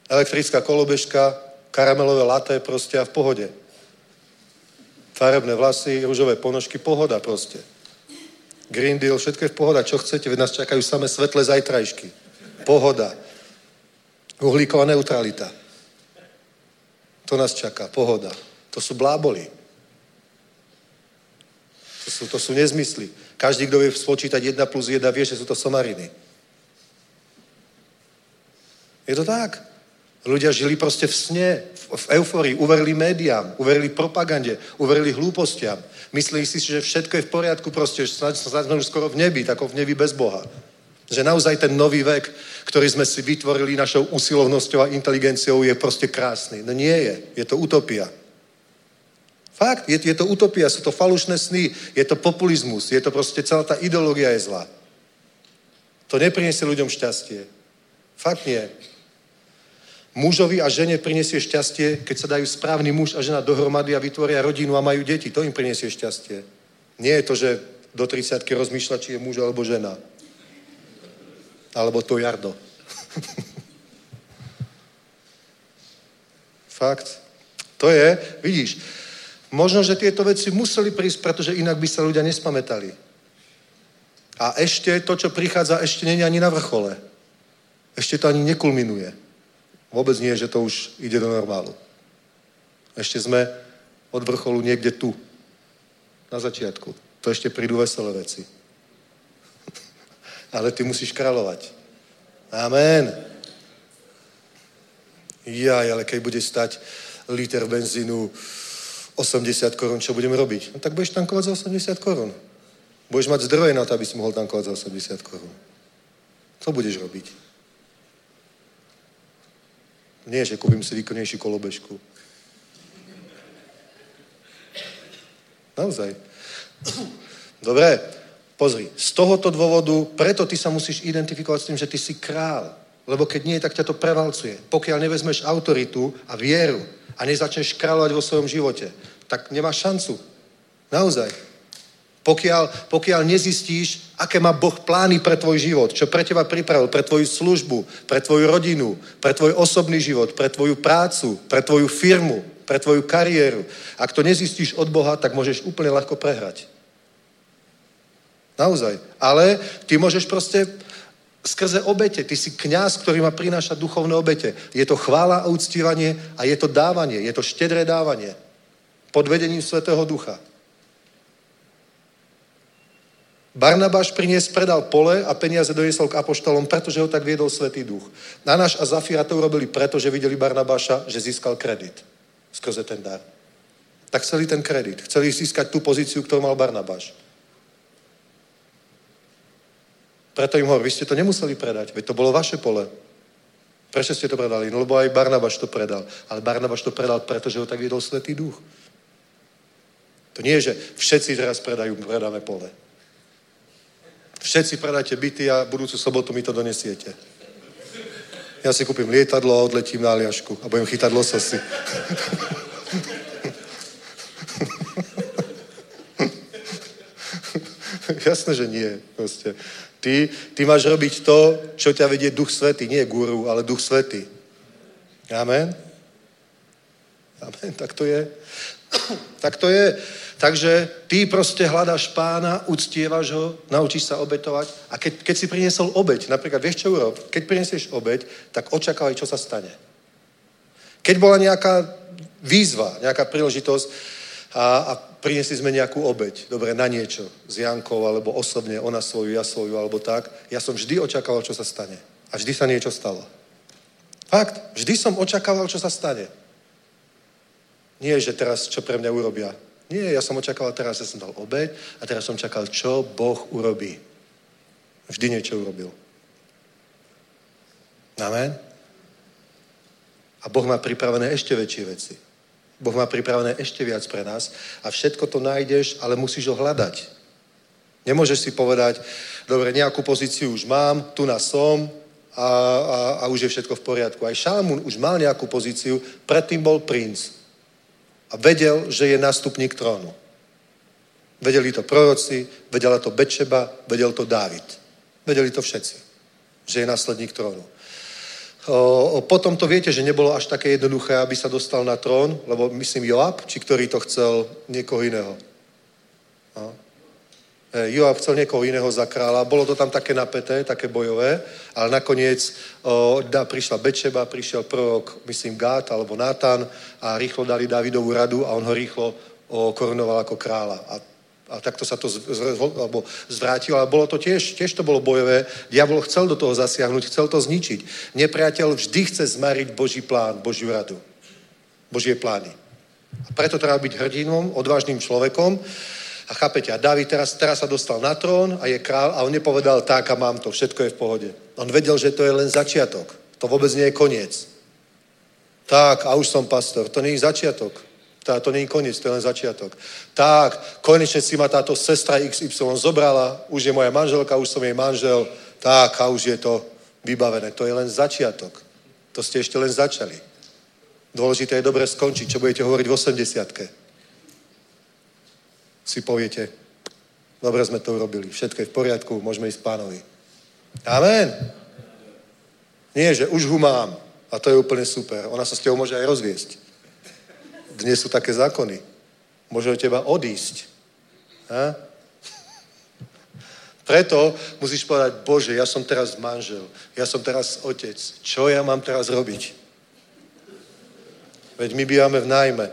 Elektrická kolobežka, karamelové laté proste a v pohode. Farebné vlasy, rúžové ponožky, pohoda proste. Green Deal, všetko je v pohoda. Čo chcete? Veď nás čakajú samé svetlé zajtrajšky. Pohoda. Uhlíková neutralita. To nás čaká. Pohoda. To sú bláboli. To sú, to sú nezmysly. Každý, kto vie spočítať 1 plus 1, vie, že sú to somariny. Je to tak. Ľudia žili proste v sne, v euforii, uverili médiám, uverili propagande, uverili hlúpostiam. Mysleli si, že všetko je v poriadku, proste, že snad sme už skoro v nebi, tako v nebi bez Boha. Že naozaj ten nový vek, ktorý sme si vytvorili našou usilovnosťou a inteligenciou, je proste krásny. No nie je. Je to utopia. Fakt, je, je to utopia, sú to falušné sny, je to populizmus, je to proste celá tá ideológia je zlá. To nepriniesie ľuďom šťastie. Fakt nie. Mužovi a žene prinesie šťastie, keď sa dajú správny muž a žena dohromady a vytvoria rodinu a majú deti. To im prinesie šťastie. Nie je to, že do 30 rozmýšľa, či je muž alebo žena. Alebo to jardo. Fakt. To je, vidíš, možno, že tieto veci museli prísť, pretože inak by sa ľudia nespamätali. A ešte to, čo prichádza, ešte není ani na vrchole. Ešte to ani nekulminuje. Vôbec nie, že to už ide do normálu. Ešte sme od vrcholu niekde tu. Na začiatku. To ešte prídu veselé veci. Ale ty musíš kráľovať. Amen. Jaj, ale keď bude stať liter benzínu 80 korún, čo budeme robiť? No tak budeš tankovať za 80 korún. Budeš mať zdroje na to, aby si mohol tankovať za 80 korún. Co budeš robiť? Nie, že kúpim si výkonnejšiu kolobežku. Naozaj. Dobre, pozri. Z tohoto dôvodu, preto ty sa musíš identifikovať s tým, že ty si král. Lebo keď nie, tak ťa to prevalcuje. Pokiaľ nevezmeš autoritu a vieru a nezačneš kráľovať vo svojom živote, tak nemáš šancu. Naozaj. Pokiaľ, pokiaľ nezistíš, aké má Boh plány pre tvoj život, čo pre teba pripravil, pre tvoju službu, pre tvoju rodinu, pre tvoj osobný život, pre tvoju prácu, pre tvoju firmu, pre tvoju kariéru. Ak to nezistíš od Boha, tak môžeš úplne ľahko prehrať. Naozaj. Ale ty môžeš proste skrze obete. Ty si kňaz, ktorý má prinášať duchovné obete. Je to chvála a uctívanie a je to dávanie. Je to štedré dávanie. Pod vedením Svetého Ducha. Barnabáš prinies, predal pole a peniaze doniesol k apoštolom, pretože ho tak viedol Svetý Duch. Nanáš a Zafira to urobili preto, že videli Barnabáša, že získal kredit skrze ten dar. Tak chceli ten kredit. Chceli získať tú pozíciu, ktorú mal Barnabáš. Preto im hovorí, vy ste to nemuseli predať, veď to bolo vaše pole. Prečo ste to predali? No lebo aj Barnabáš to predal. Ale Barnabáš to predal, pretože ho tak viedol Svetý Duch. To nie je, že všetci teraz predajú, predáme pole. Všetci predáte byty a budúcu sobotu mi to donesiete. Ja si kúpim lietadlo a odletím na Aliašku a budem chytať lososy. *laughs* Jasné, že nie. Proste. Ty, ty máš robiť to, čo ťa vedie Duch Svetý. Nie guru, ale Duch Svetý. Amen? Amen, tak to je. *coughs* tak to je. Takže ty proste hľadáš pána, uctievaš ho, naučíš sa obetovať a keď, keď si priniesol obeď, napríklad vieš čo urob? Keď prinesieš obeď, tak očakávaj, čo sa stane. Keď bola nejaká výzva, nejaká príležitosť a, a priniesli sme nejakú obeď, dobre, na niečo, s Jankou, alebo osobne, ona svoju, ja svoju, alebo tak, ja som vždy očakával, čo sa stane. A vždy sa niečo stalo. Fakt, vždy som očakával, čo sa stane. Nie, že teraz čo pre mňa urobia. Nie, ja som očakával teraz, ja som dal obeď a teraz som čakal, čo Boh urobí. Vždy niečo urobil. Amen. A Boh má pripravené ešte väčšie veci. Boh má pripravené ešte viac pre nás a všetko to nájdeš, ale musíš ho hľadať. Nemôžeš si povedať, dobre, nejakú pozíciu už mám, tu na som a, a, a už je všetko v poriadku. Aj Šalamún už mal nejakú pozíciu, predtým bol princ a vedel, že je nástupník trónu. Vedeli to proroci, vedela to Bečeba, vedel to Dávid. Vedeli to všetci, že je následník trónu. Potom to viete, že nebolo až také jednoduché, aby sa dostal na trón, lebo myslím Joab, či ktorý to chcel niekoho iného. No. Joab chcel niekoho iného za kráľa. Bolo to tam také napäté, také bojové, ale nakoniec da, prišla Bečeba, prišiel prorok, myslím, Gát alebo Nátan a rýchlo dali Davidovú radu a on ho rýchlo o, korunoval ako kráľa. A A takto sa to z, alebo zvrátilo, ale bolo to tiež, tiež to bolo bojové. Diabol chcel do toho zasiahnuť, chcel to zničiť. Nepriateľ vždy chce zmariť Boží plán, Božiu radu. Božie plány. A preto treba byť hrdinom, odvážnym človekom. A chápete, a David teraz, teraz sa dostal na trón a je král a on nepovedal tak a mám to, všetko je v pohode. On vedel, že to je len začiatok. To vôbec nie je koniec. Tak, a už som pastor. To nie je začiatok. Tá, to je koniec, to je len začiatok. Tak, konečne si ma táto sestra XY zobrala, už je moja manželka, už som jej manžel, tak a už je to vybavené. To je len začiatok. To ste ešte len začali. Dôležité je dobre skončiť. Čo budete hovoriť v 80 Si poviete, dobre sme to urobili, všetko je v poriadku, môžeme ísť pánovi. Amen. Nie, že už ho mám a to je úplne super. Ona sa s tebou môže aj rozviesť. Dnes sú také zákony. Môže od teba odísť. Ha? *laughs* Preto musíš povedať, Bože, ja som teraz manžel, ja som teraz otec. Čo ja mám teraz robiť? Veď my bývame v nájme.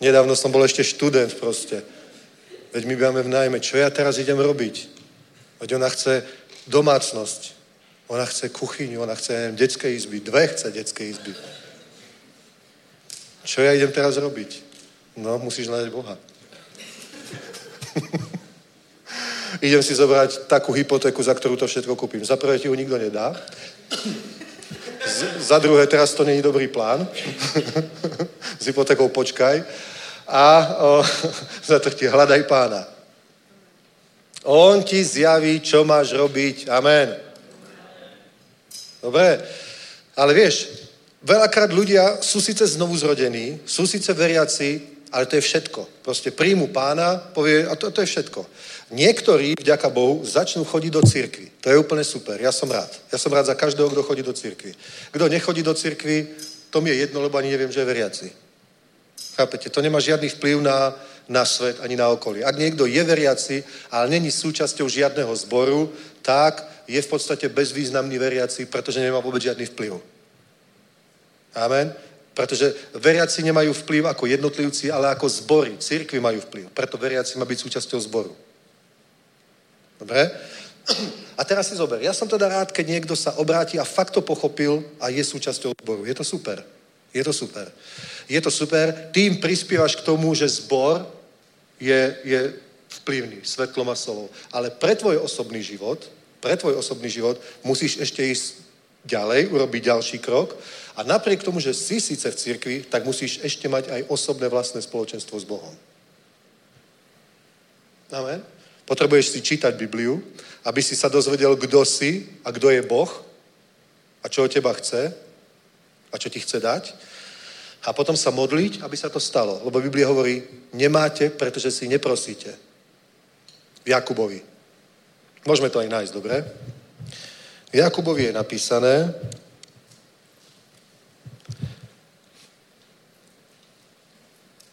Nedávno som bol ešte študent proste. Veď my bývame v nájme. Čo ja teraz idem robiť? Veď ona chce domácnosť. Ona chce kuchyňu, ona chce, neviem, detské izby. Dve chce detské izby. Čo ja idem teraz robiť? No, musíš nájsť Boha. *laughs* idem si zobrať takú hypotéku, za ktorú to všetko kúpim. Za prvé ti ju nikto nedá. Z, za druhé, teraz to není dobrý plán. *laughs* S hypotékou počkaj. A o, *laughs* za tretie, hľadaj pána. On ti zjaví, čo máš robiť. Amen. Dobre? Ale vieš, veľakrát ľudia sú síce znovu zrodení, sú síce veriaci, ale to je všetko. Proste príjmu pána, povie, a to, to je všetko. Niektorí, vďaka Bohu, začnú chodiť do cirkvi. To je úplne super, ja som rád. Ja som rád za každého, kto chodí do cirkvi. Kto nechodí do cirkvi, to mi je jedno, lebo ani neviem, že je veriaci. Chápete? To nemá žiadny vplyv na, na svet ani na okolie. Ak niekto je veriaci, ale není súčasťou žiadneho zboru, tak je v podstate bezvýznamný veriaci, pretože nemá vôbec žiadny vplyv. Amen? Pretože veriaci nemajú vplyv ako jednotlivci, ale ako zbory. Církvy majú vplyv. Preto veriaci má byť súčasťou zboru. Dobre? A teraz si zober. Ja som teda rád, keď niekto sa obráti a fakt to pochopil a je súčasťou zboru. Je to super. Je to super. Je to super. Tým prispievaš k tomu, že zbor je, je vplyvný, svetlom a solou. Ale pre tvoj osobný život, pre tvoj osobný život musíš ešte ísť ďalej, urobiť ďalší krok a napriek tomu, že si síce v cirkvi, tak musíš ešte mať aj osobné vlastné spoločenstvo s Bohom. Amen? Potrebuješ si čítať Bibliu, aby si sa dozvedel, kto si a kto je Boh a čo od teba chce a čo ti chce dať. A potom sa modliť, aby sa to stalo. Lebo Biblia hovorí, nemáte, pretože si neprosíte. V Jakubovi. Môžeme to aj nájsť, dobre? V Jakubovi je napísané,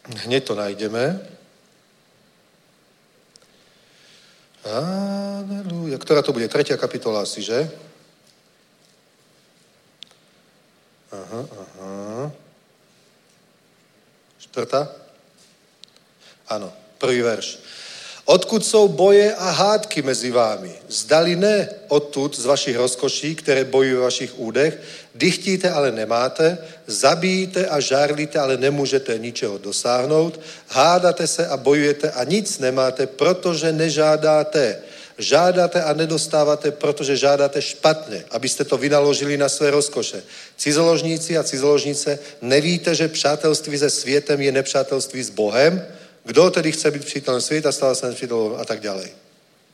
hneď to nájdeme, Aleluja. Ktorá to bude? Tretia kapitola asi, že? Aha, aha. Štvrtá? Áno, prvý verš. Odkud jsou boje a hádky mezi vámi? Zdali ne odtud z vašich rozkoší, které bojují v vašich údech, dychtíte, ale nemáte, zabíjíte a žárlíte, ale nemůžete ničeho dosáhnout, hádáte se a bojujete a nic nemáte, protože nežádáte. Žádáte a nedostáváte, protože žádáte špatně, abyste to vynaložili na své rozkoše. Cizoložníci a cizoložnice, nevíte, že přátelství se světem je nepřátelství s Bohem? Kto tedy chce byť přítelem sveta, stáva sa nepřítelom a tak ďalej.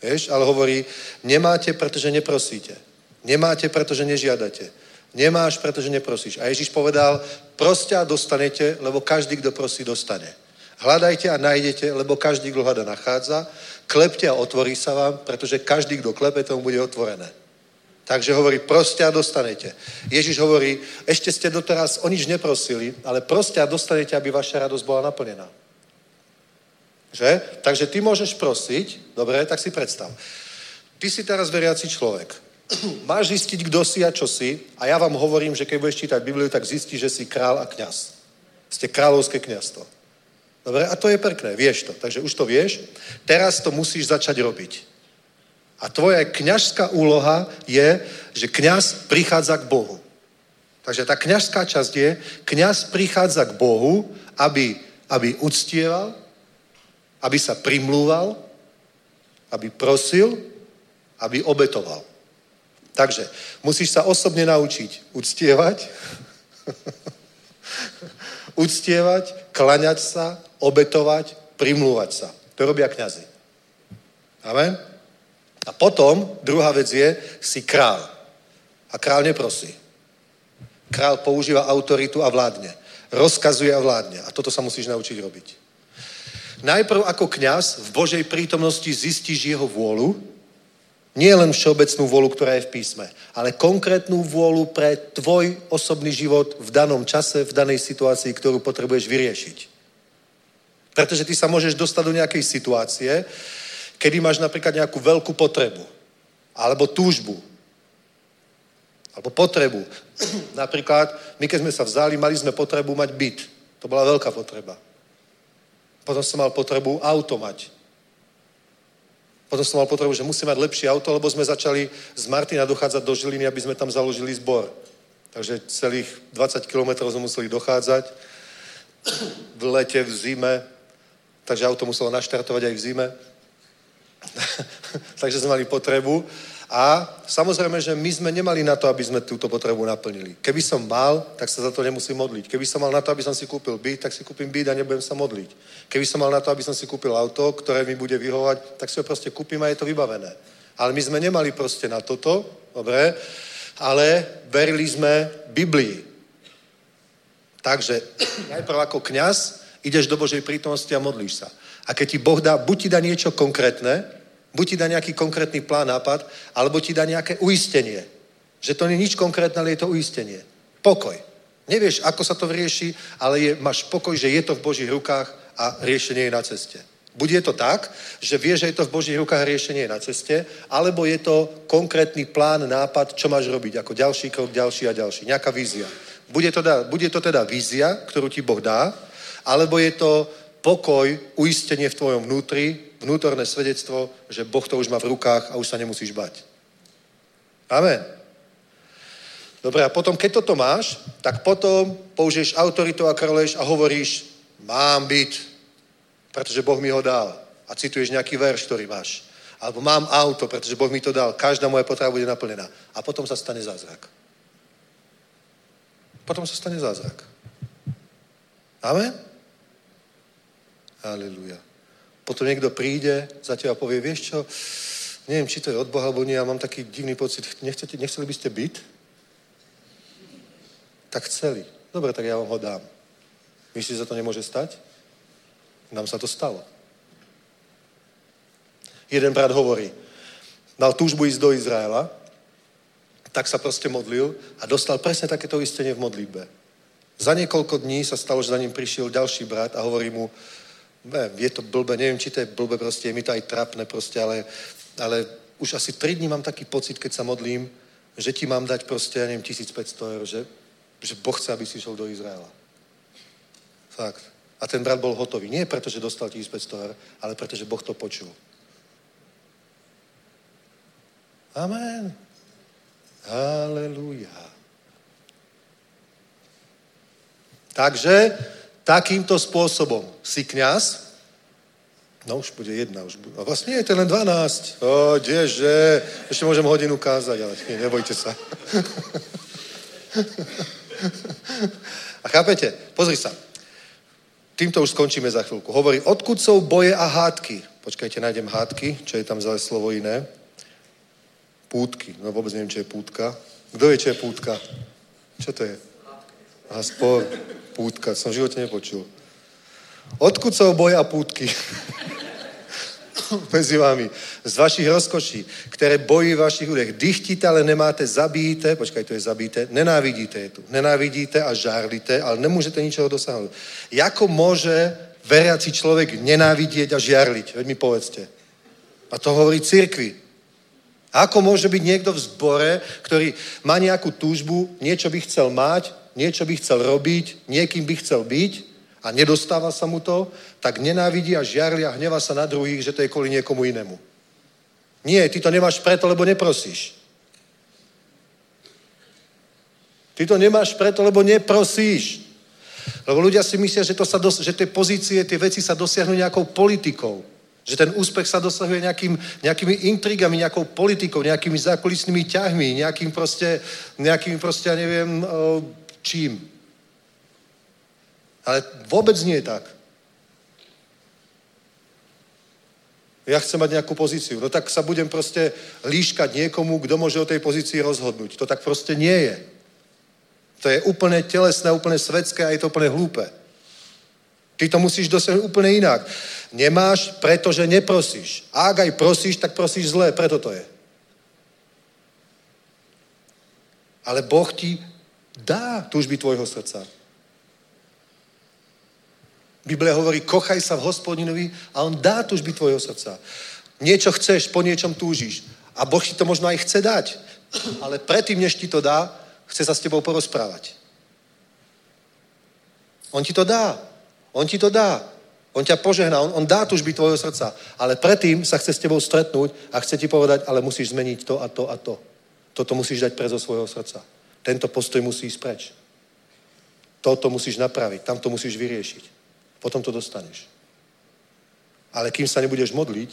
Vieš, ale hovorí, nemáte, pretože neprosíte. Nemáte, pretože nežiadate. Nemáš, pretože neprosíš. A Ježiš povedal, proste a dostanete, lebo každý, kto prosí, dostane. Hľadajte a nájdete, lebo každý, kto hľada, nachádza. Klepte a otvorí sa vám, pretože každý, kto klepe, tomu bude otvorené. Takže hovorí, proste a dostanete. Ježiš hovorí, ešte ste doteraz o nič neprosili, ale proste a dostanete, aby vaša radosť bola naplnená. Že? Takže ty môžeš prosiť, dobre, tak si predstav. Ty si teraz veriaci človek. *clears throat* Máš zistiť, kto si a čo si a ja vám hovorím, že keď budeš čítať Bibliu, tak zistí, že si král a kňaz. Ste kráľovské kňazstvo. Dobre, a to je pekné, vieš to. Takže už to vieš. Teraz to musíš začať robiť. A tvoja kňažská úloha je, že kňaz prichádza k Bohu. Takže tá kňažská časť je, kňaz prichádza k Bohu, aby, aby uctieval, aby sa primlúval, aby prosil, aby obetoval. Takže musíš sa osobne naučiť uctievať, *laughs* uctievať, klaňať sa, obetovať, primlúvať sa. To robia kňazi. Amen? A potom, druhá vec je, si král. A král neprosí. Král používa autoritu a vládne. Rozkazuje a vládne. A toto sa musíš naučiť robiť. Najprv ako kňaz v Božej prítomnosti zistíš jeho vôľu, nie len všeobecnú vôľu, ktorá je v písme, ale konkrétnu vôľu pre tvoj osobný život v danom čase, v danej situácii, ktorú potrebuješ vyriešiť. Pretože ty sa môžeš dostať do nejakej situácie, kedy máš napríklad nejakú veľkú potrebu, alebo túžbu, alebo potrebu. *clears throat* napríklad, my keď sme sa vzali, mali sme potrebu mať byt. To bola veľká potreba. Potom som mal potrebu auto mať. Potom som mal potrebu, že musím mať lepšie auto, lebo sme začali z Martina dochádzať do Žiliny, aby sme tam založili zbor. Takže celých 20 kilometrov sme museli dochádzať. V lete, v zime. Takže auto muselo naštartovať aj v zime. *laughs* Takže sme mali potrebu. A samozrejme, že my sme nemali na to, aby sme túto potrebu naplnili. Keby som mal, tak sa za to nemusím modliť. Keby som mal na to, aby som si kúpil byt, tak si kúpim byt a nebudem sa modliť. Keby som mal na to, aby som si kúpil auto, ktoré mi bude vyhovať, tak si ho proste kúpim a je to vybavené. Ale my sme nemali proste na toto, dobre, ale verili sme Biblii. Takže *clears throat* najprv ako kňaz ideš do Božej prítomnosti a modlíš sa. A keď ti Boh dá, buď ti dá niečo konkrétne, buď ti dá nejaký konkrétny plán, nápad, alebo ti dá nejaké uistenie. Že to nie je nič konkrétne, ale je to uistenie. Pokoj. Nevieš, ako sa to vyrieši, ale je, máš pokoj, že je to v Božích rukách a riešenie je na ceste. Buď je to tak, že vieš, že je to v Božích rukách a riešenie je na ceste, alebo je to konkrétny plán, nápad, čo máš robiť, ako ďalší krok, ďalší a ďalší. Nejaká vízia. Bude to, bude to teda vízia, ktorú ti Boh dá, alebo je to pokoj, uistenie v tvojom vnútri, vnútorné svedectvo, že Boh to už má v rukách a už sa nemusíš bať. Amen. Dobre, a potom, keď toto máš, tak potom použiješ autoritu a kroleš a hovoríš, mám byť, pretože Boh mi ho dal. A cituješ nejaký verš, ktorý máš. Alebo mám auto, pretože Boh mi to dal. Každá moja potreba bude naplnená. A potom sa stane zázrak. Potom sa stane zázrak. Amen? Aleluja. Potom niekto príde za teba a povie, vieš čo, neviem, či to je od Boha, alebo nie, ja mám taký divný pocit, nechcete, nechceli by ste byť? Tak chceli. Dobre, tak ja vám ho dám. Myslíš, že sa to nemôže stať? Nám sa to stalo. Jeden brat hovorí, mal túžbu ísť do Izraela, tak sa proste modlil a dostal presne takéto istenie v modlitbe. Za niekoľko dní sa stalo, že za ním prišiel ďalší brat a hovorí mu, je to blbe, neviem, či to je blbe, proste je mi to aj trapné proste, ale, ale už asi 3 dní mám taký pocit, keď sa modlím, že ti mám dať proste, ja neviem, 1500 eur, že, že Boh chce, aby si išiel do Izraela. Fakt. A ten brat bol hotový. Nie preto, že dostal 1500 eur, ale preto, že Boh to počul. Amen. Halelúja. Takže takýmto spôsobom si kňaz, no už bude jedna, už bude, a vlastne je to len 12. O, kdeže, ešte môžem hodinu kázať, ale nie, nebojte sa. a chápete? Pozri sa. Týmto už skončíme za chvíľku. Hovorí, odkud sú boje a hádky? Počkajte, nájdem hádky, čo je tam za slovo iné. Pútky. No vôbec neviem, čo je pútka. Kto vie, čo je pútka? Čo to je? Aha, spor. Pútka. Som v živote nepočul. Odkud sú boje a pútky? *laughs* Medzi vami. Z vašich rozkoší, ktoré bojí v vašich údech. Dychtíte, ale nemáte, zabíjíte, počkaj, to je zabíte, nenávidíte je tu. Nenávidíte a žárlite, ale nemôžete ničoho dosahnuť. Jako môže veriaci človek nenávidieť a žiarliť? Veď mi povedzte. A to hovorí cirkvi. Ako môže byť niekto v zbore, ktorý má nejakú túžbu, niečo by chcel mať, niečo by chcel robiť, niekým by chcel byť a nedostáva sa mu to, tak nenávidí a žiarli a hneva sa na druhých, že to je kvôli niekomu inému. Nie, ty to nemáš preto, lebo neprosíš. Ty to nemáš preto, lebo neprosíš. Lebo ľudia si myslia, že, to sa dos- že tie pozície, tie veci sa dosiahnu nejakou politikou. Že ten úspech sa dosahuje nejakým, nejakými intrigami, nejakou politikou, nejakými zákulisnými ťahmi, nejakým proste, nejakým proste, ja neviem, čím. Ale vôbec nie je tak. Ja chcem mať nejakú pozíciu. No tak sa budem proste líškať niekomu, kto môže o tej pozícii rozhodnúť. To tak proste nie je. To je úplne telesné, úplne svetské a je to úplne hlúpe. Ty to musíš dosiahnuť úplne inak. Nemáš, pretože neprosíš. A ak aj prosíš, tak prosíš zlé, preto to je. Ale Boh ti dá túžby tvojho srdca. Biblia hovorí, kochaj sa v hospodinovi a on dá túžby tvojho srdca. Niečo chceš, po niečom túžiš. A Boh ti to možno aj chce dať. Ale predtým, než ti to dá, chce sa s tebou porozprávať. On ti to dá. On ti to dá. On ťa požehná, on, on dá túžby tvojho srdca. Ale predtým sa chce s tebou stretnúť a chce ti povedať, ale musíš zmeniť to a to a to. Toto musíš dať pre zo svojho srdca. Tento postoj musí ísť preč. Toto musíš napraviť, tam to musíš vyriešiť. Potom to dostaneš. Ale kým sa nebudeš modliť,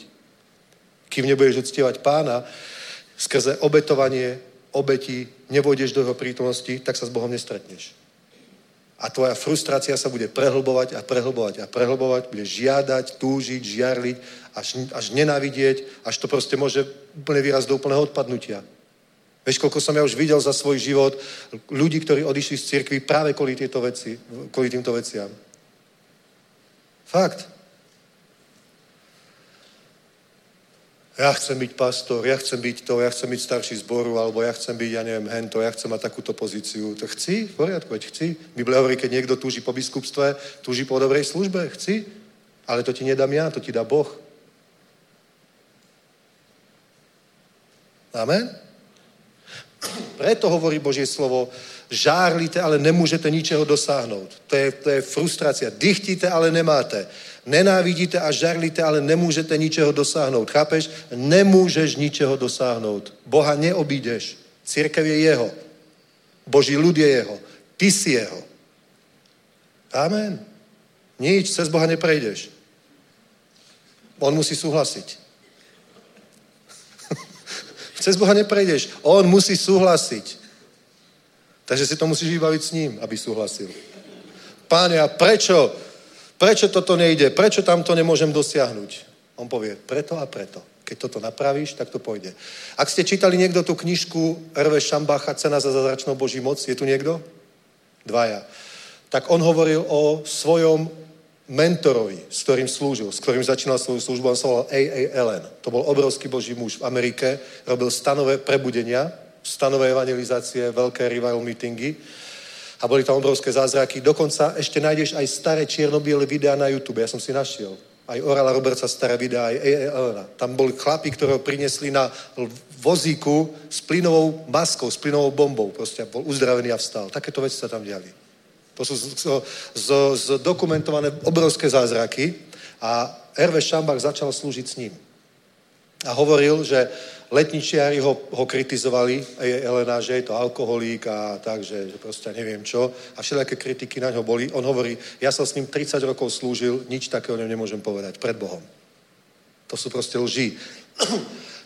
kým nebudeš uctievať pána, skrze obetovanie, obeti, nevojdeš do jeho prítomnosti, tak sa s Bohom nestretneš. A tvoja frustrácia sa bude prehlbovať a prehlbovať a prehlbovať, bude žiadať, túžiť, žiarliť, až, až nenávidieť, až to proste môže úplne vyrazť do úplného odpadnutia. Vieš, koľko som ja už videl za svoj život ľudí, ktorí odišli z cirkvi práve kvôli, tieto veci, kvôli týmto veciam. Fakt. Ja chcem byť pastor, ja chcem byť to, ja chcem byť starší zboru, alebo ja chcem byť, ja neviem, hento, ja chcem mať takúto pozíciu. To chci, v poriadku, veď chci. Biblia hovorí, keď niekto túži po biskupstve, túži po dobrej službe, chci. Ale to ti nedám ja, to ti dá Boh. Amen? Preto hovorí Božie slovo, žárlite, ale nemôžete ničeho dosáhnout. To je, to je frustrácia. Dychtíte, ale nemáte. Nenávidíte a žarlíte, ale nemôžete ničeho dosáhnout. Chápeš? Nemôžeš ničeho dosáhnout. Boha neobídeš. Církev je jeho. Boží ľud je jeho. Ty si jeho. Amen. Nič, cez Boha neprejdeš. On musí súhlasiť. Cez Boha neprejdeš. On musí súhlasiť. Takže si to musíš vybaviť s ním, aby súhlasil. Páne, a prečo? Prečo toto nejde? Prečo tam to nemôžem dosiahnuť? On povie, preto a preto. Keď toto napravíš, tak to pôjde. Ak ste čítali niekto tú knižku R.V. Šambacha Cena za zázračnou Boží moc, je tu niekto? Dvaja. Tak on hovoril o svojom mentorovi, s ktorým slúžil, s ktorým začínal svoju službu, on sa volal A.A. Allen. To bol obrovský boží muž v Amerike, robil stanové prebudenia, stanové evangelizácie, veľké revival meetingy a boli tam obrovské zázraky. Dokonca ešte nájdeš aj staré čierno-biele videá na YouTube, ja som si našiel. Aj Orala Robertsa staré videá, aj A.A. Allena. Tam boli chlapi, ktoré ho priniesli na vozíku s plynovou maskou, s plynovou bombou. Proste bol uzdravený a vstal. Takéto veci sa tam diali. To sú zdokumentované obrovské zázraky a Hervé Šambach začal slúžiť s ním. A hovoril, že letničiari ho, ho kritizovali, Elena, že je to alkoholík a tak, že, že proste neviem čo. A všelijaké kritiky na ňo boli. On hovorí, ja som s ním 30 rokov slúžil, nič takého nemôžem povedať pred Bohom. To sú proste lži.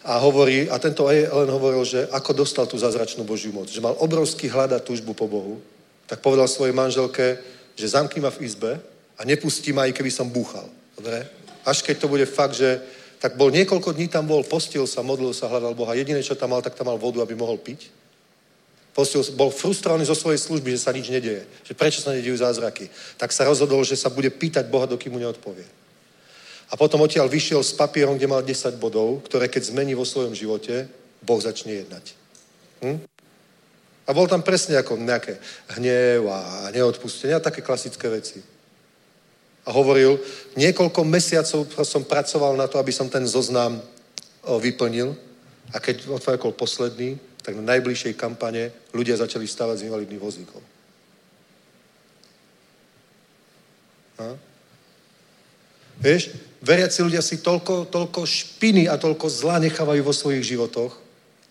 A hovorí, a tento Ellen hovoril, že ako dostal tú zázračnú Božiu moc. Že mal obrovský hľad a túžbu po Bohu tak povedal svojej manželke, že zamkni ma v izbe a nepustí ma, aj keby som búchal. Dobre? Až keď to bude fakt, že tak bol niekoľko dní tam bol, postil sa, modlil sa, hľadal Boha. Jediné, čo tam mal, tak tam mal vodu, aby mohol piť. Postil, bol frustrovaný zo svojej služby, že sa nič nedieje. Že prečo sa nediejú zázraky. Tak sa rozhodol, že sa bude pýtať Boha, dokým mu neodpovie. A potom odtiaľ vyšiel s papierom, kde mal 10 bodov, ktoré keď zmení vo svojom živote, Boh začne jednať. Hm? A bol tam presne ako nejaké hnev a neodpustenie a také klasické veci. A hovoril, niekoľko mesiacov som pracoval na to, aby som ten zoznam vyplnil a keď otvoril posledný, tak na najbližšej kampane ľudia začali stavať z invalidných vozíkov. A? Vieš, veriaci ľudia si toľko, toľko špiny a toľko zla nechávajú vo svojich životoch,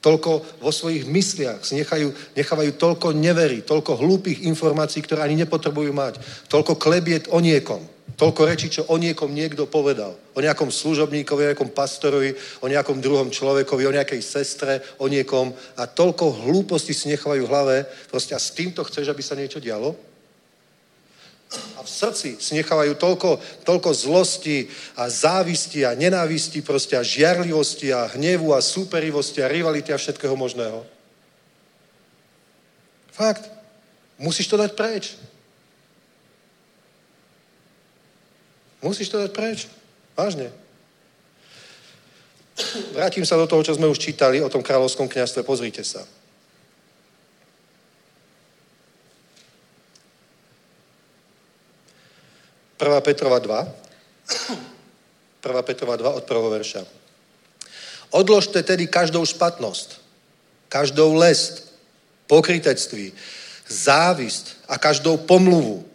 toľko vo svojich mysliach nechajú, nechávajú toľko neverí, toľko hlúpých informácií, ktoré ani nepotrebujú mať, toľko klebiet o niekom, toľko rečí, čo o niekom niekto povedal, o nejakom služobníkovi, o nejakom pastorovi, o nejakom druhom človekovi, o nejakej sestre, o niekom. A toľko hlúposti si nechávajú v hlave, proste a s týmto chceš, aby sa niečo dialo? A v srdci si nechávajú toľko, toľko zlosti a závisti a nenávisti proste a žiarlivosti a hnevu a súperivosti a rivality a všetkého možného. Fakt. Musíš to dať preč. Musíš to dať preč. Vážne. Vrátim sa do toho, čo sme už čítali o tom kráľovskom kniazstve. Pozrite sa. 1. Petrova 2. 1. Petrova 2 od prvého verša. Odložte tedy každou špatnosť, každou lest, pokrytectví, závist a každou pomluvu.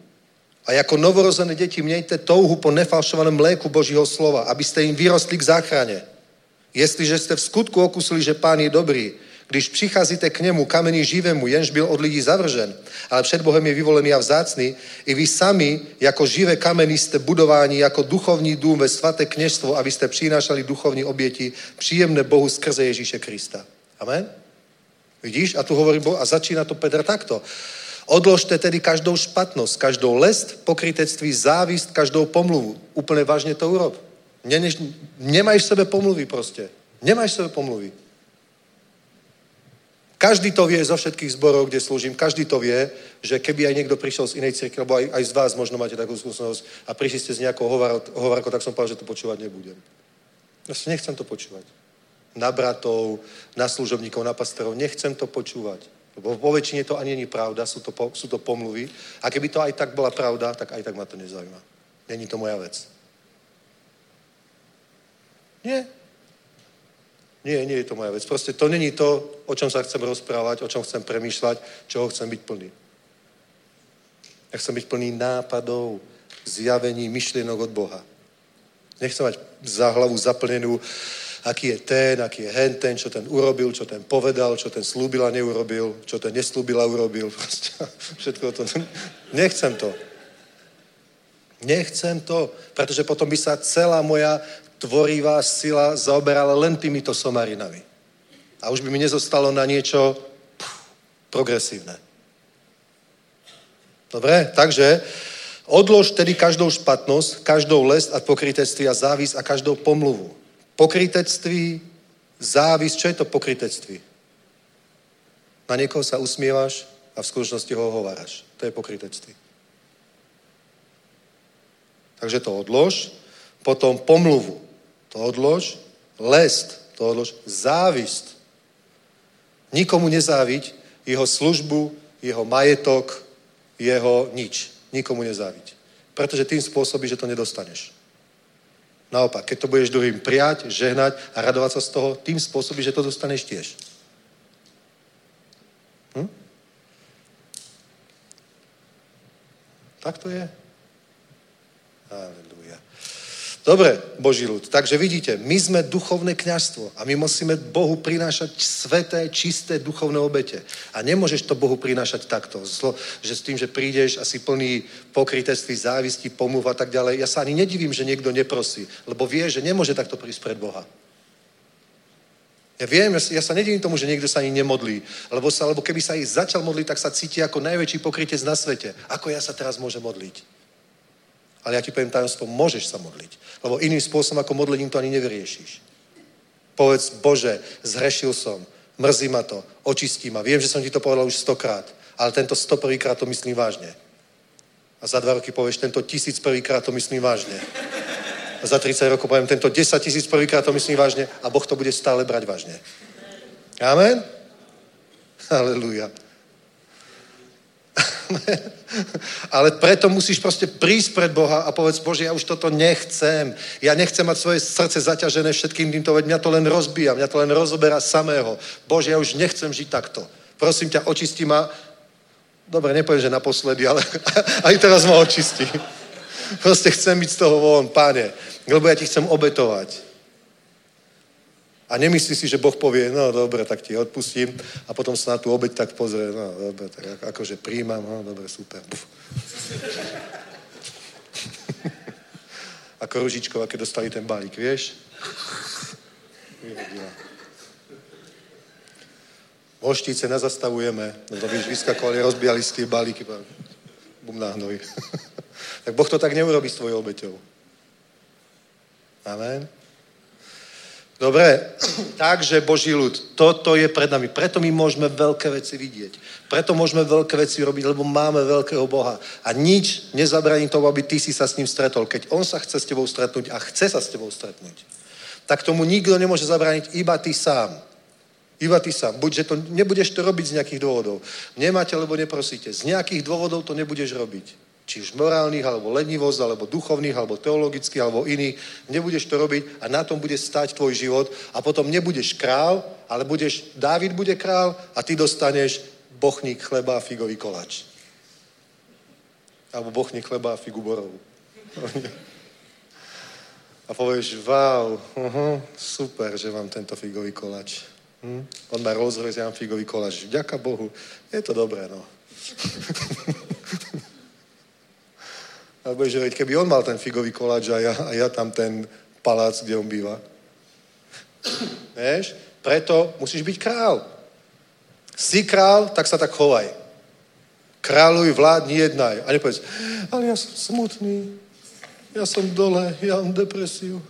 A jako novorozené deti mějte touhu po nefalšovaném mléku Božího slova, abyste jim vyrostli k záchraně. Jestliže jste v skutku okusili, že pán je dobrý, když přicházíte k němu kamení živému, jenž byl od lidí zavržen, ale před Bohem je vyvolený a vzácný, i vy sami jako živé kameny jste budováni jako duchovní dům ve svaté kněžstvo, abyste přinášali duchovní oběti příjemné Bohu skrze Ježíše Krista. Amen? Vidíš? A tu hovorí Boh, a začína to Petr takto. Odložte tedy každou špatnosť, každou lest, pokrytectví, závist, každou pomluvu. Úplne vážne to urob. Nemaj v sebe pomluvy proste. Nemaj v sebe pomluvy. Každý to vie zo všetkých zborov, kde slúžim, každý to vie, že keby aj niekto prišiel z inej cirkvi, alebo aj, aj z vás možno máte takú skúsenosť a prišli ste z nejakou hovarkou, tak som povedal, že to počúvať nebudem. Si nechcem to počúvať. Na bratov, na služobníkov, na pastorov, nechcem to počúvať. Lebo vo väčšine to ani není pravda, sú to, sú to pomluvy. A keby to aj tak bola pravda, tak aj tak ma to nezaujíma. Není to moja vec. Nie, nie, nie je to moja vec. Proste to není to, o čom sa chcem rozprávať, o čom chcem premýšľať, čoho chcem byť plný. Ja chcem byť plný nápadov, zjavení, myšlienok od Boha. Nechcem mať za hlavu zaplnenú, aký je ten, aký je hen ten, čo ten urobil, čo ten povedal, čo ten slúbil a neurobil, čo ten neslúbil a urobil. *laughs* Proste všetko to. Nechcem to. Nechcem to, pretože potom by sa celá moja tvorivá sila zaoberala len týmito somarinami. A už by mi nezostalo na niečo pff, progresívne. Dobre, takže odlož tedy každou špatnosť, každou lest a pokrytectví a závis a každou pomluvu. Pokrytectví, závis, čo je to pokrytectví? Na niekoho sa usmievaš a v skutočnosti ho hováraš. To je pokrytectví. Takže to odlož. Potom pomluvu to odlož, lest, to odlož, závist. Nikomu nezáviť jeho službu, jeho majetok, jeho nič. Nikomu nezáviť. Pretože tým spôsobí, že to nedostaneš. Naopak, keď to budeš druhým prijať, žehnať a radovať sa z toho, tým spôsobí, že to dostaneš tiež. Hm? Tak to je. Aleluja. Dobre, Boží ľud. Takže vidíte, my sme duchovné kňazstvo a my musíme Bohu prinášať sveté, čisté duchovné obete. A nemôžeš to Bohu prinášať takto, zlo, že s tým, že prídeš a si plný pokrytectví, závisti, pomluv a tak ďalej. Ja sa ani nedivím, že niekto neprosí, lebo vie, že nemôže takto prísť pred Boha. Ja viem, ja sa nedivím tomu, že niekto sa ani nemodlí, lebo, sa, lebo keby sa ich začal modliť, tak sa cíti ako najväčší pokrytec na svete. Ako ja sa teraz môžem modliť? Ale ja ti poviem tajomstvo, môžeš sa modliť. Lebo iným spôsobom ako modlením to ani nevyriešiš. Povedz, Bože, zhrešil som, mrzí ma to, očistí ma. Viem, že som ti to povedal už stokrát, ale tento sto prvýkrát to myslím vážne. A za dva roky povieš, tento tisíc prvýkrát to myslím vážne. A za 30 rokov poviem, tento 10 tisíc prvýkrát to myslím vážne a Boh to bude stále brať vážne. Amen? Halelujá. *laughs* Ale preto musíš proste prísť pred Boha a povedz, Bože, ja už toto nechcem. Ja nechcem mať svoje srdce zaťažené všetkým týmto, veď mňa to len rozbíja, mňa to len rozoberá samého. Bože, ja už nechcem žiť takto. Prosím ťa, očisti ma. Dobre, nepoviem, že naposledy, ale *laughs* aj teraz ma očistí. *laughs* Proste chcem byť z toho von, páne, lebo ja ti chcem obetovať. A nemyslí si, že Boh povie, no dobre, tak ti odpustím a potom sa na tú obeť tak pozrie, no dobre, tak akože príjmam, no dobre, super. Buf. Ako Ružičková, keď dostali ten balík, vieš? Vyhodila. Moštice nezastavujeme, no to by vyskakovali, rozbijali z tie balíky, bum na hnoj. *laughs* tak Boh to tak neurobi s tvojou obeťou. Amen. Dobre, takže Boží ľud, toto je pred nami. Preto my môžeme veľké veci vidieť. Preto môžeme veľké veci robiť, lebo máme veľkého Boha. A nič nezabraní tomu, aby ty si sa s ním stretol. Keď on sa chce s tebou stretnúť a chce sa s tebou stretnúť, tak tomu nikto nemôže zabrániť, iba ty sám. Iba ty sám. Buď, že to nebudeš to robiť z nejakých dôvodov. Nemáte, lebo neprosíte. Z nejakých dôvodov to nebudeš robiť či už morálnych, alebo lenivosť, alebo duchovných, alebo teologických, alebo iných. Nebudeš to robiť a na tom bude stať tvoj život a potom nebudeš král, ale budeš, Dávid bude král a ty dostaneš bochník chleba a figový koláč. Alebo bochník chleba a figu borovú. A povieš, wow, uh-huh, super, že mám tento figový koláč. Hm? On má rozrez, ja mám figový koláč. Ďaká Bohu. Je to dobré, no. *laughs* A budeš hovoriť, keby on mal ten figový koláč a ja, a ja tam ten palác, kde on býva. Vieš? Preto musíš byť král. Si král, tak sa tak chovaj. Kráľuj, vládni, jednaj. A nepovedz, ale ja som smutný, ja som dole, ja mám depresiu.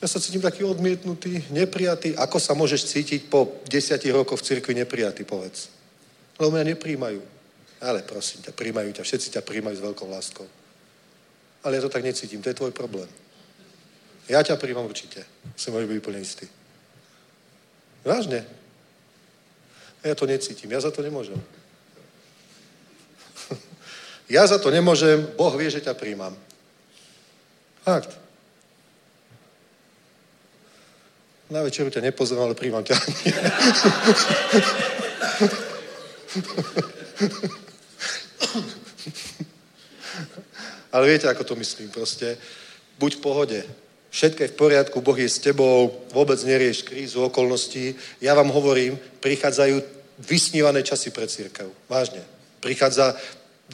Ja sa cítim taký odmietnutý, neprijatý. Ako sa môžeš cítiť po desiatich rokoch v cirkvi neprijatý, povedz. Lebo mňa nepríjmajú. Ale prosím ťa, príjmajú ťa, všetci ťa príjmajú s veľkou láskou. Ale ja to tak necítim, to je tvoj problém. Ja ťa príjmam určite. Si môžeš byť úplne istý. Vážne. Ja to necítim, ja za to nemôžem. *laughs* ja za to nemôžem, Boh vie, že ťa príjmam. Fakt. Na večeru ťa nepozriem, ale príjmam ťa. *laughs* Ale viete, ako to myslím proste. Buď v pohode. Všetko je v poriadku, Boh je s tebou, vôbec nerieš krízu, okolností. Ja vám hovorím, prichádzajú vysnívané časy pre církev. Vážne. Prichádza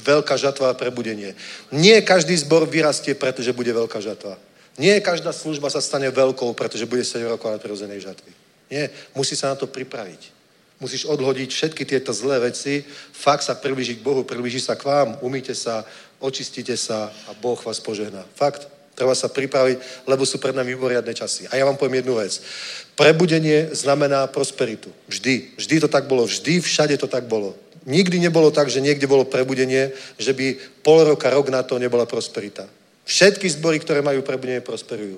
veľká žatva a prebudenie. Nie každý zbor vyrastie, pretože bude veľká žatva. Nie každá služba sa stane veľkou, pretože bude 7 rokov na prirodzenej žatvy. Nie, musí sa na to pripraviť. Musíš odhodiť všetky tieto zlé veci, fakt sa približiť k Bohu, približiť sa k vám, umýte sa, očistite sa a Boh vás požehná. Fakt, treba sa pripraviť, lebo sú pred nami mimoriadne časy. A ja vám poviem jednu vec. Prebudenie znamená prosperitu. Vždy. Vždy to tak bolo. Vždy, všade to tak bolo. Nikdy nebolo tak, že niekde bolo prebudenie, že by pol roka, rok na to nebola prosperita. Všetky zbory, ktoré majú prebudenie, prosperujú.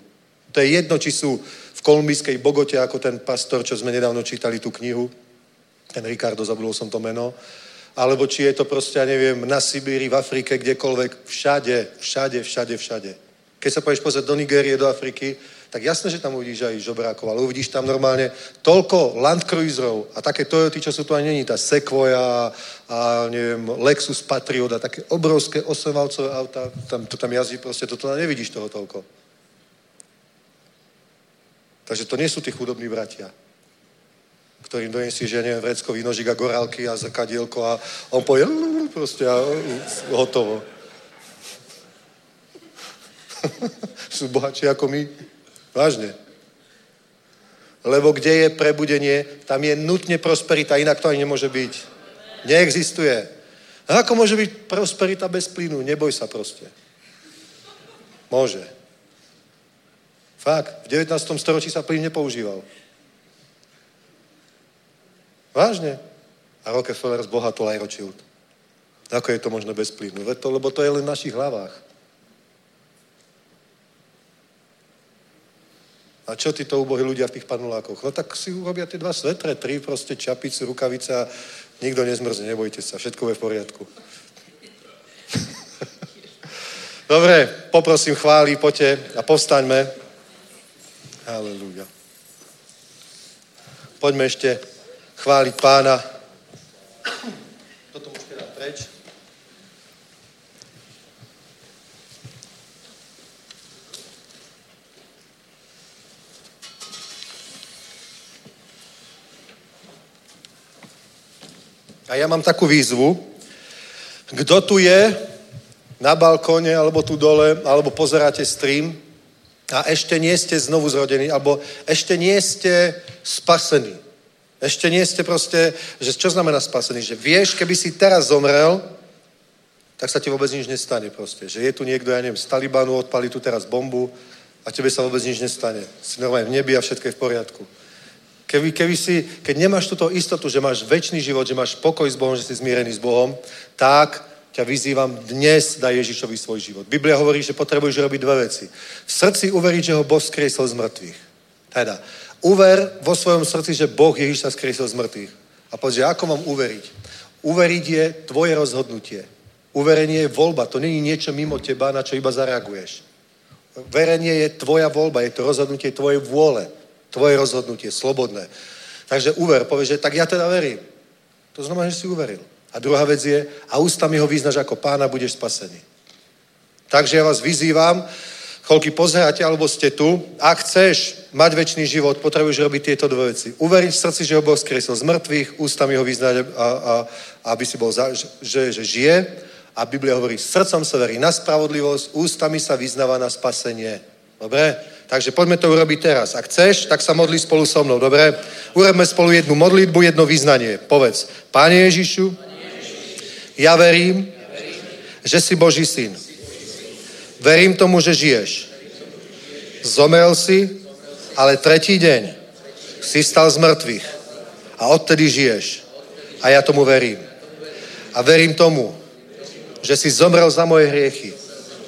To je jedno, či sú v kolumbijskej Bogote, ako ten pastor, čo sme nedávno čítali tú knihu, ten Ricardo, zabudol som to meno, alebo či je to proste, ja neviem, na Sibíri, v Afrike, kdekoľvek, všade, všade, všade, všade. Keď sa pôjdeš pozrieť do Nigérie, do Afriky, tak jasné, že tam uvidíš aj žobrákov, ale uvidíš tam normálne toľko Land a také Toyoty, čo sú tu ani není, tá Sequoia a neviem, Lexus Patriot a také obrovské osevalcové auta, tam, to tam jazdí proste, toto nevidíš toho toľko. Takže to nie sú tí chudobní bratia ktorým donesí, že neviem, vreckový nožik a gorálky a zrkadielko a on povie proste a hotovo. *laughs* Sú bohatší ako my. Vážne. Lebo kde je prebudenie, tam je nutne prosperita, inak to ani nemôže byť. Neexistuje. A ako môže byť prosperita bez plynu? Neboj sa proste. Môže. Fakt, v 19. storočí sa plyn nepoužíval. Vážne. A Rockefeller zbohatol aj Rothschild. Ako je to možno bez plynu? Lebo to je len v našich hlavách. A čo títo ubohí ľudia v tých panulákoch? No tak si urobia tie dva svetre, tri proste čapicu, rukavice a nikto nezmrzne, nebojte sa, všetko je v poriadku. *laughs* Dobre, poprosím chváli, poďte a povstaňme. Halelúja. Poďme ešte chváliť pána. Toto môžete dať preč. A ja mám takú výzvu. Kto tu je na balkóne, alebo tu dole, alebo pozeráte stream a ešte nie ste znovu zrodení, alebo ešte nie ste spasení. Ešte nie ste proste, že čo znamená spasený? Že vieš, keby si teraz zomrel, tak sa ti vôbec nič nestane proste. Že je tu niekto, ja neviem, z Talibanu, odpali tu teraz bombu a tebe sa vôbec nič nestane. Si normálne v nebi a všetko je v poriadku. Keby, keby si, keď nemáš túto istotu, že máš väčší život, že máš pokoj s Bohom, že si zmierený s Bohom, tak ťa vyzývam dnes, daj Ježišovi svoj život. Biblia hovorí, že potrebuješ robiť dve veci. V srdci uveriť, že ho Boh skriesol z mŕtvych. Teda, uver vo svojom srdci, že Boh Ježiša skriesol z mŕtvych. A povedz, že ako mám uveriť? Uveriť je tvoje rozhodnutie. Uverenie je voľba, to není niečo mimo teba, na čo iba zareaguješ. Verenie je tvoja voľba, je to rozhodnutie tvojej vôle. Tvoje rozhodnutie, slobodné. Takže uver, povieš, že tak ja teda verím. To znamená, že si uveril. A druhá vec je, a ústami ho vyznaš ako pána, budeš spasený. Takže ja vás vyzývam, koľky pozeráte, alebo ste tu, ak chceš mať väčší život, potrebuješ robiť tieto dve veci. Uveriť v srdci, že ho Boh skresol z mŕtvych, ústami ho vyznať, a, a, aby si bol, za, že, že žije. A Biblia hovorí, srdcom sa verí na spravodlivosť, ústami sa vyznáva na spasenie. Dobre? Takže poďme to urobiť teraz. Ak chceš, tak sa modli spolu so mnou. Dobre? Urobme spolu jednu modlitbu, jedno vyznanie. Povedz, Páne Ježišu, ja verím, že si Boží syn. Verím tomu, že žiješ. Zomrel si, ale tretí deň si stal z mŕtvych. A odtedy žiješ. A ja tomu verím. A verím tomu, že si zomrel za moje hriechy.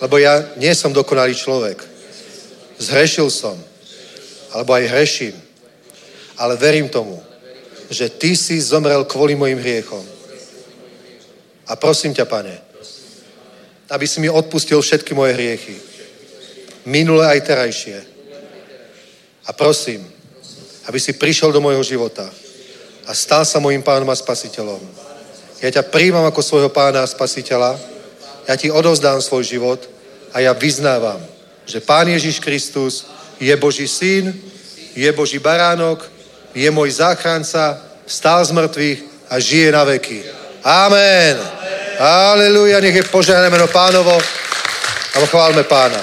Lebo ja nie som dokonalý človek. Zhrešil som. Alebo aj hreším. Ale verím tomu, že ty si zomrel kvôli mojim hriechom. A prosím ťa, pane, aby si mi odpustil všetky moje hriechy. Minulé aj terajšie. A prosím, aby si prišiel do môjho života a stal sa mojim pánom a spasiteľom. Ja ťa príjmam ako svojho pána a spasiteľa, ja ti odovzdám svoj život a ja vyznávam, že Pán Ježiš Kristus je Boží syn, je Boží baránok, je môj záchranca, stál z mŕtvych a žije na veky. Amen. Aleluja, nech je požehnané meno pánovo a chválme pána.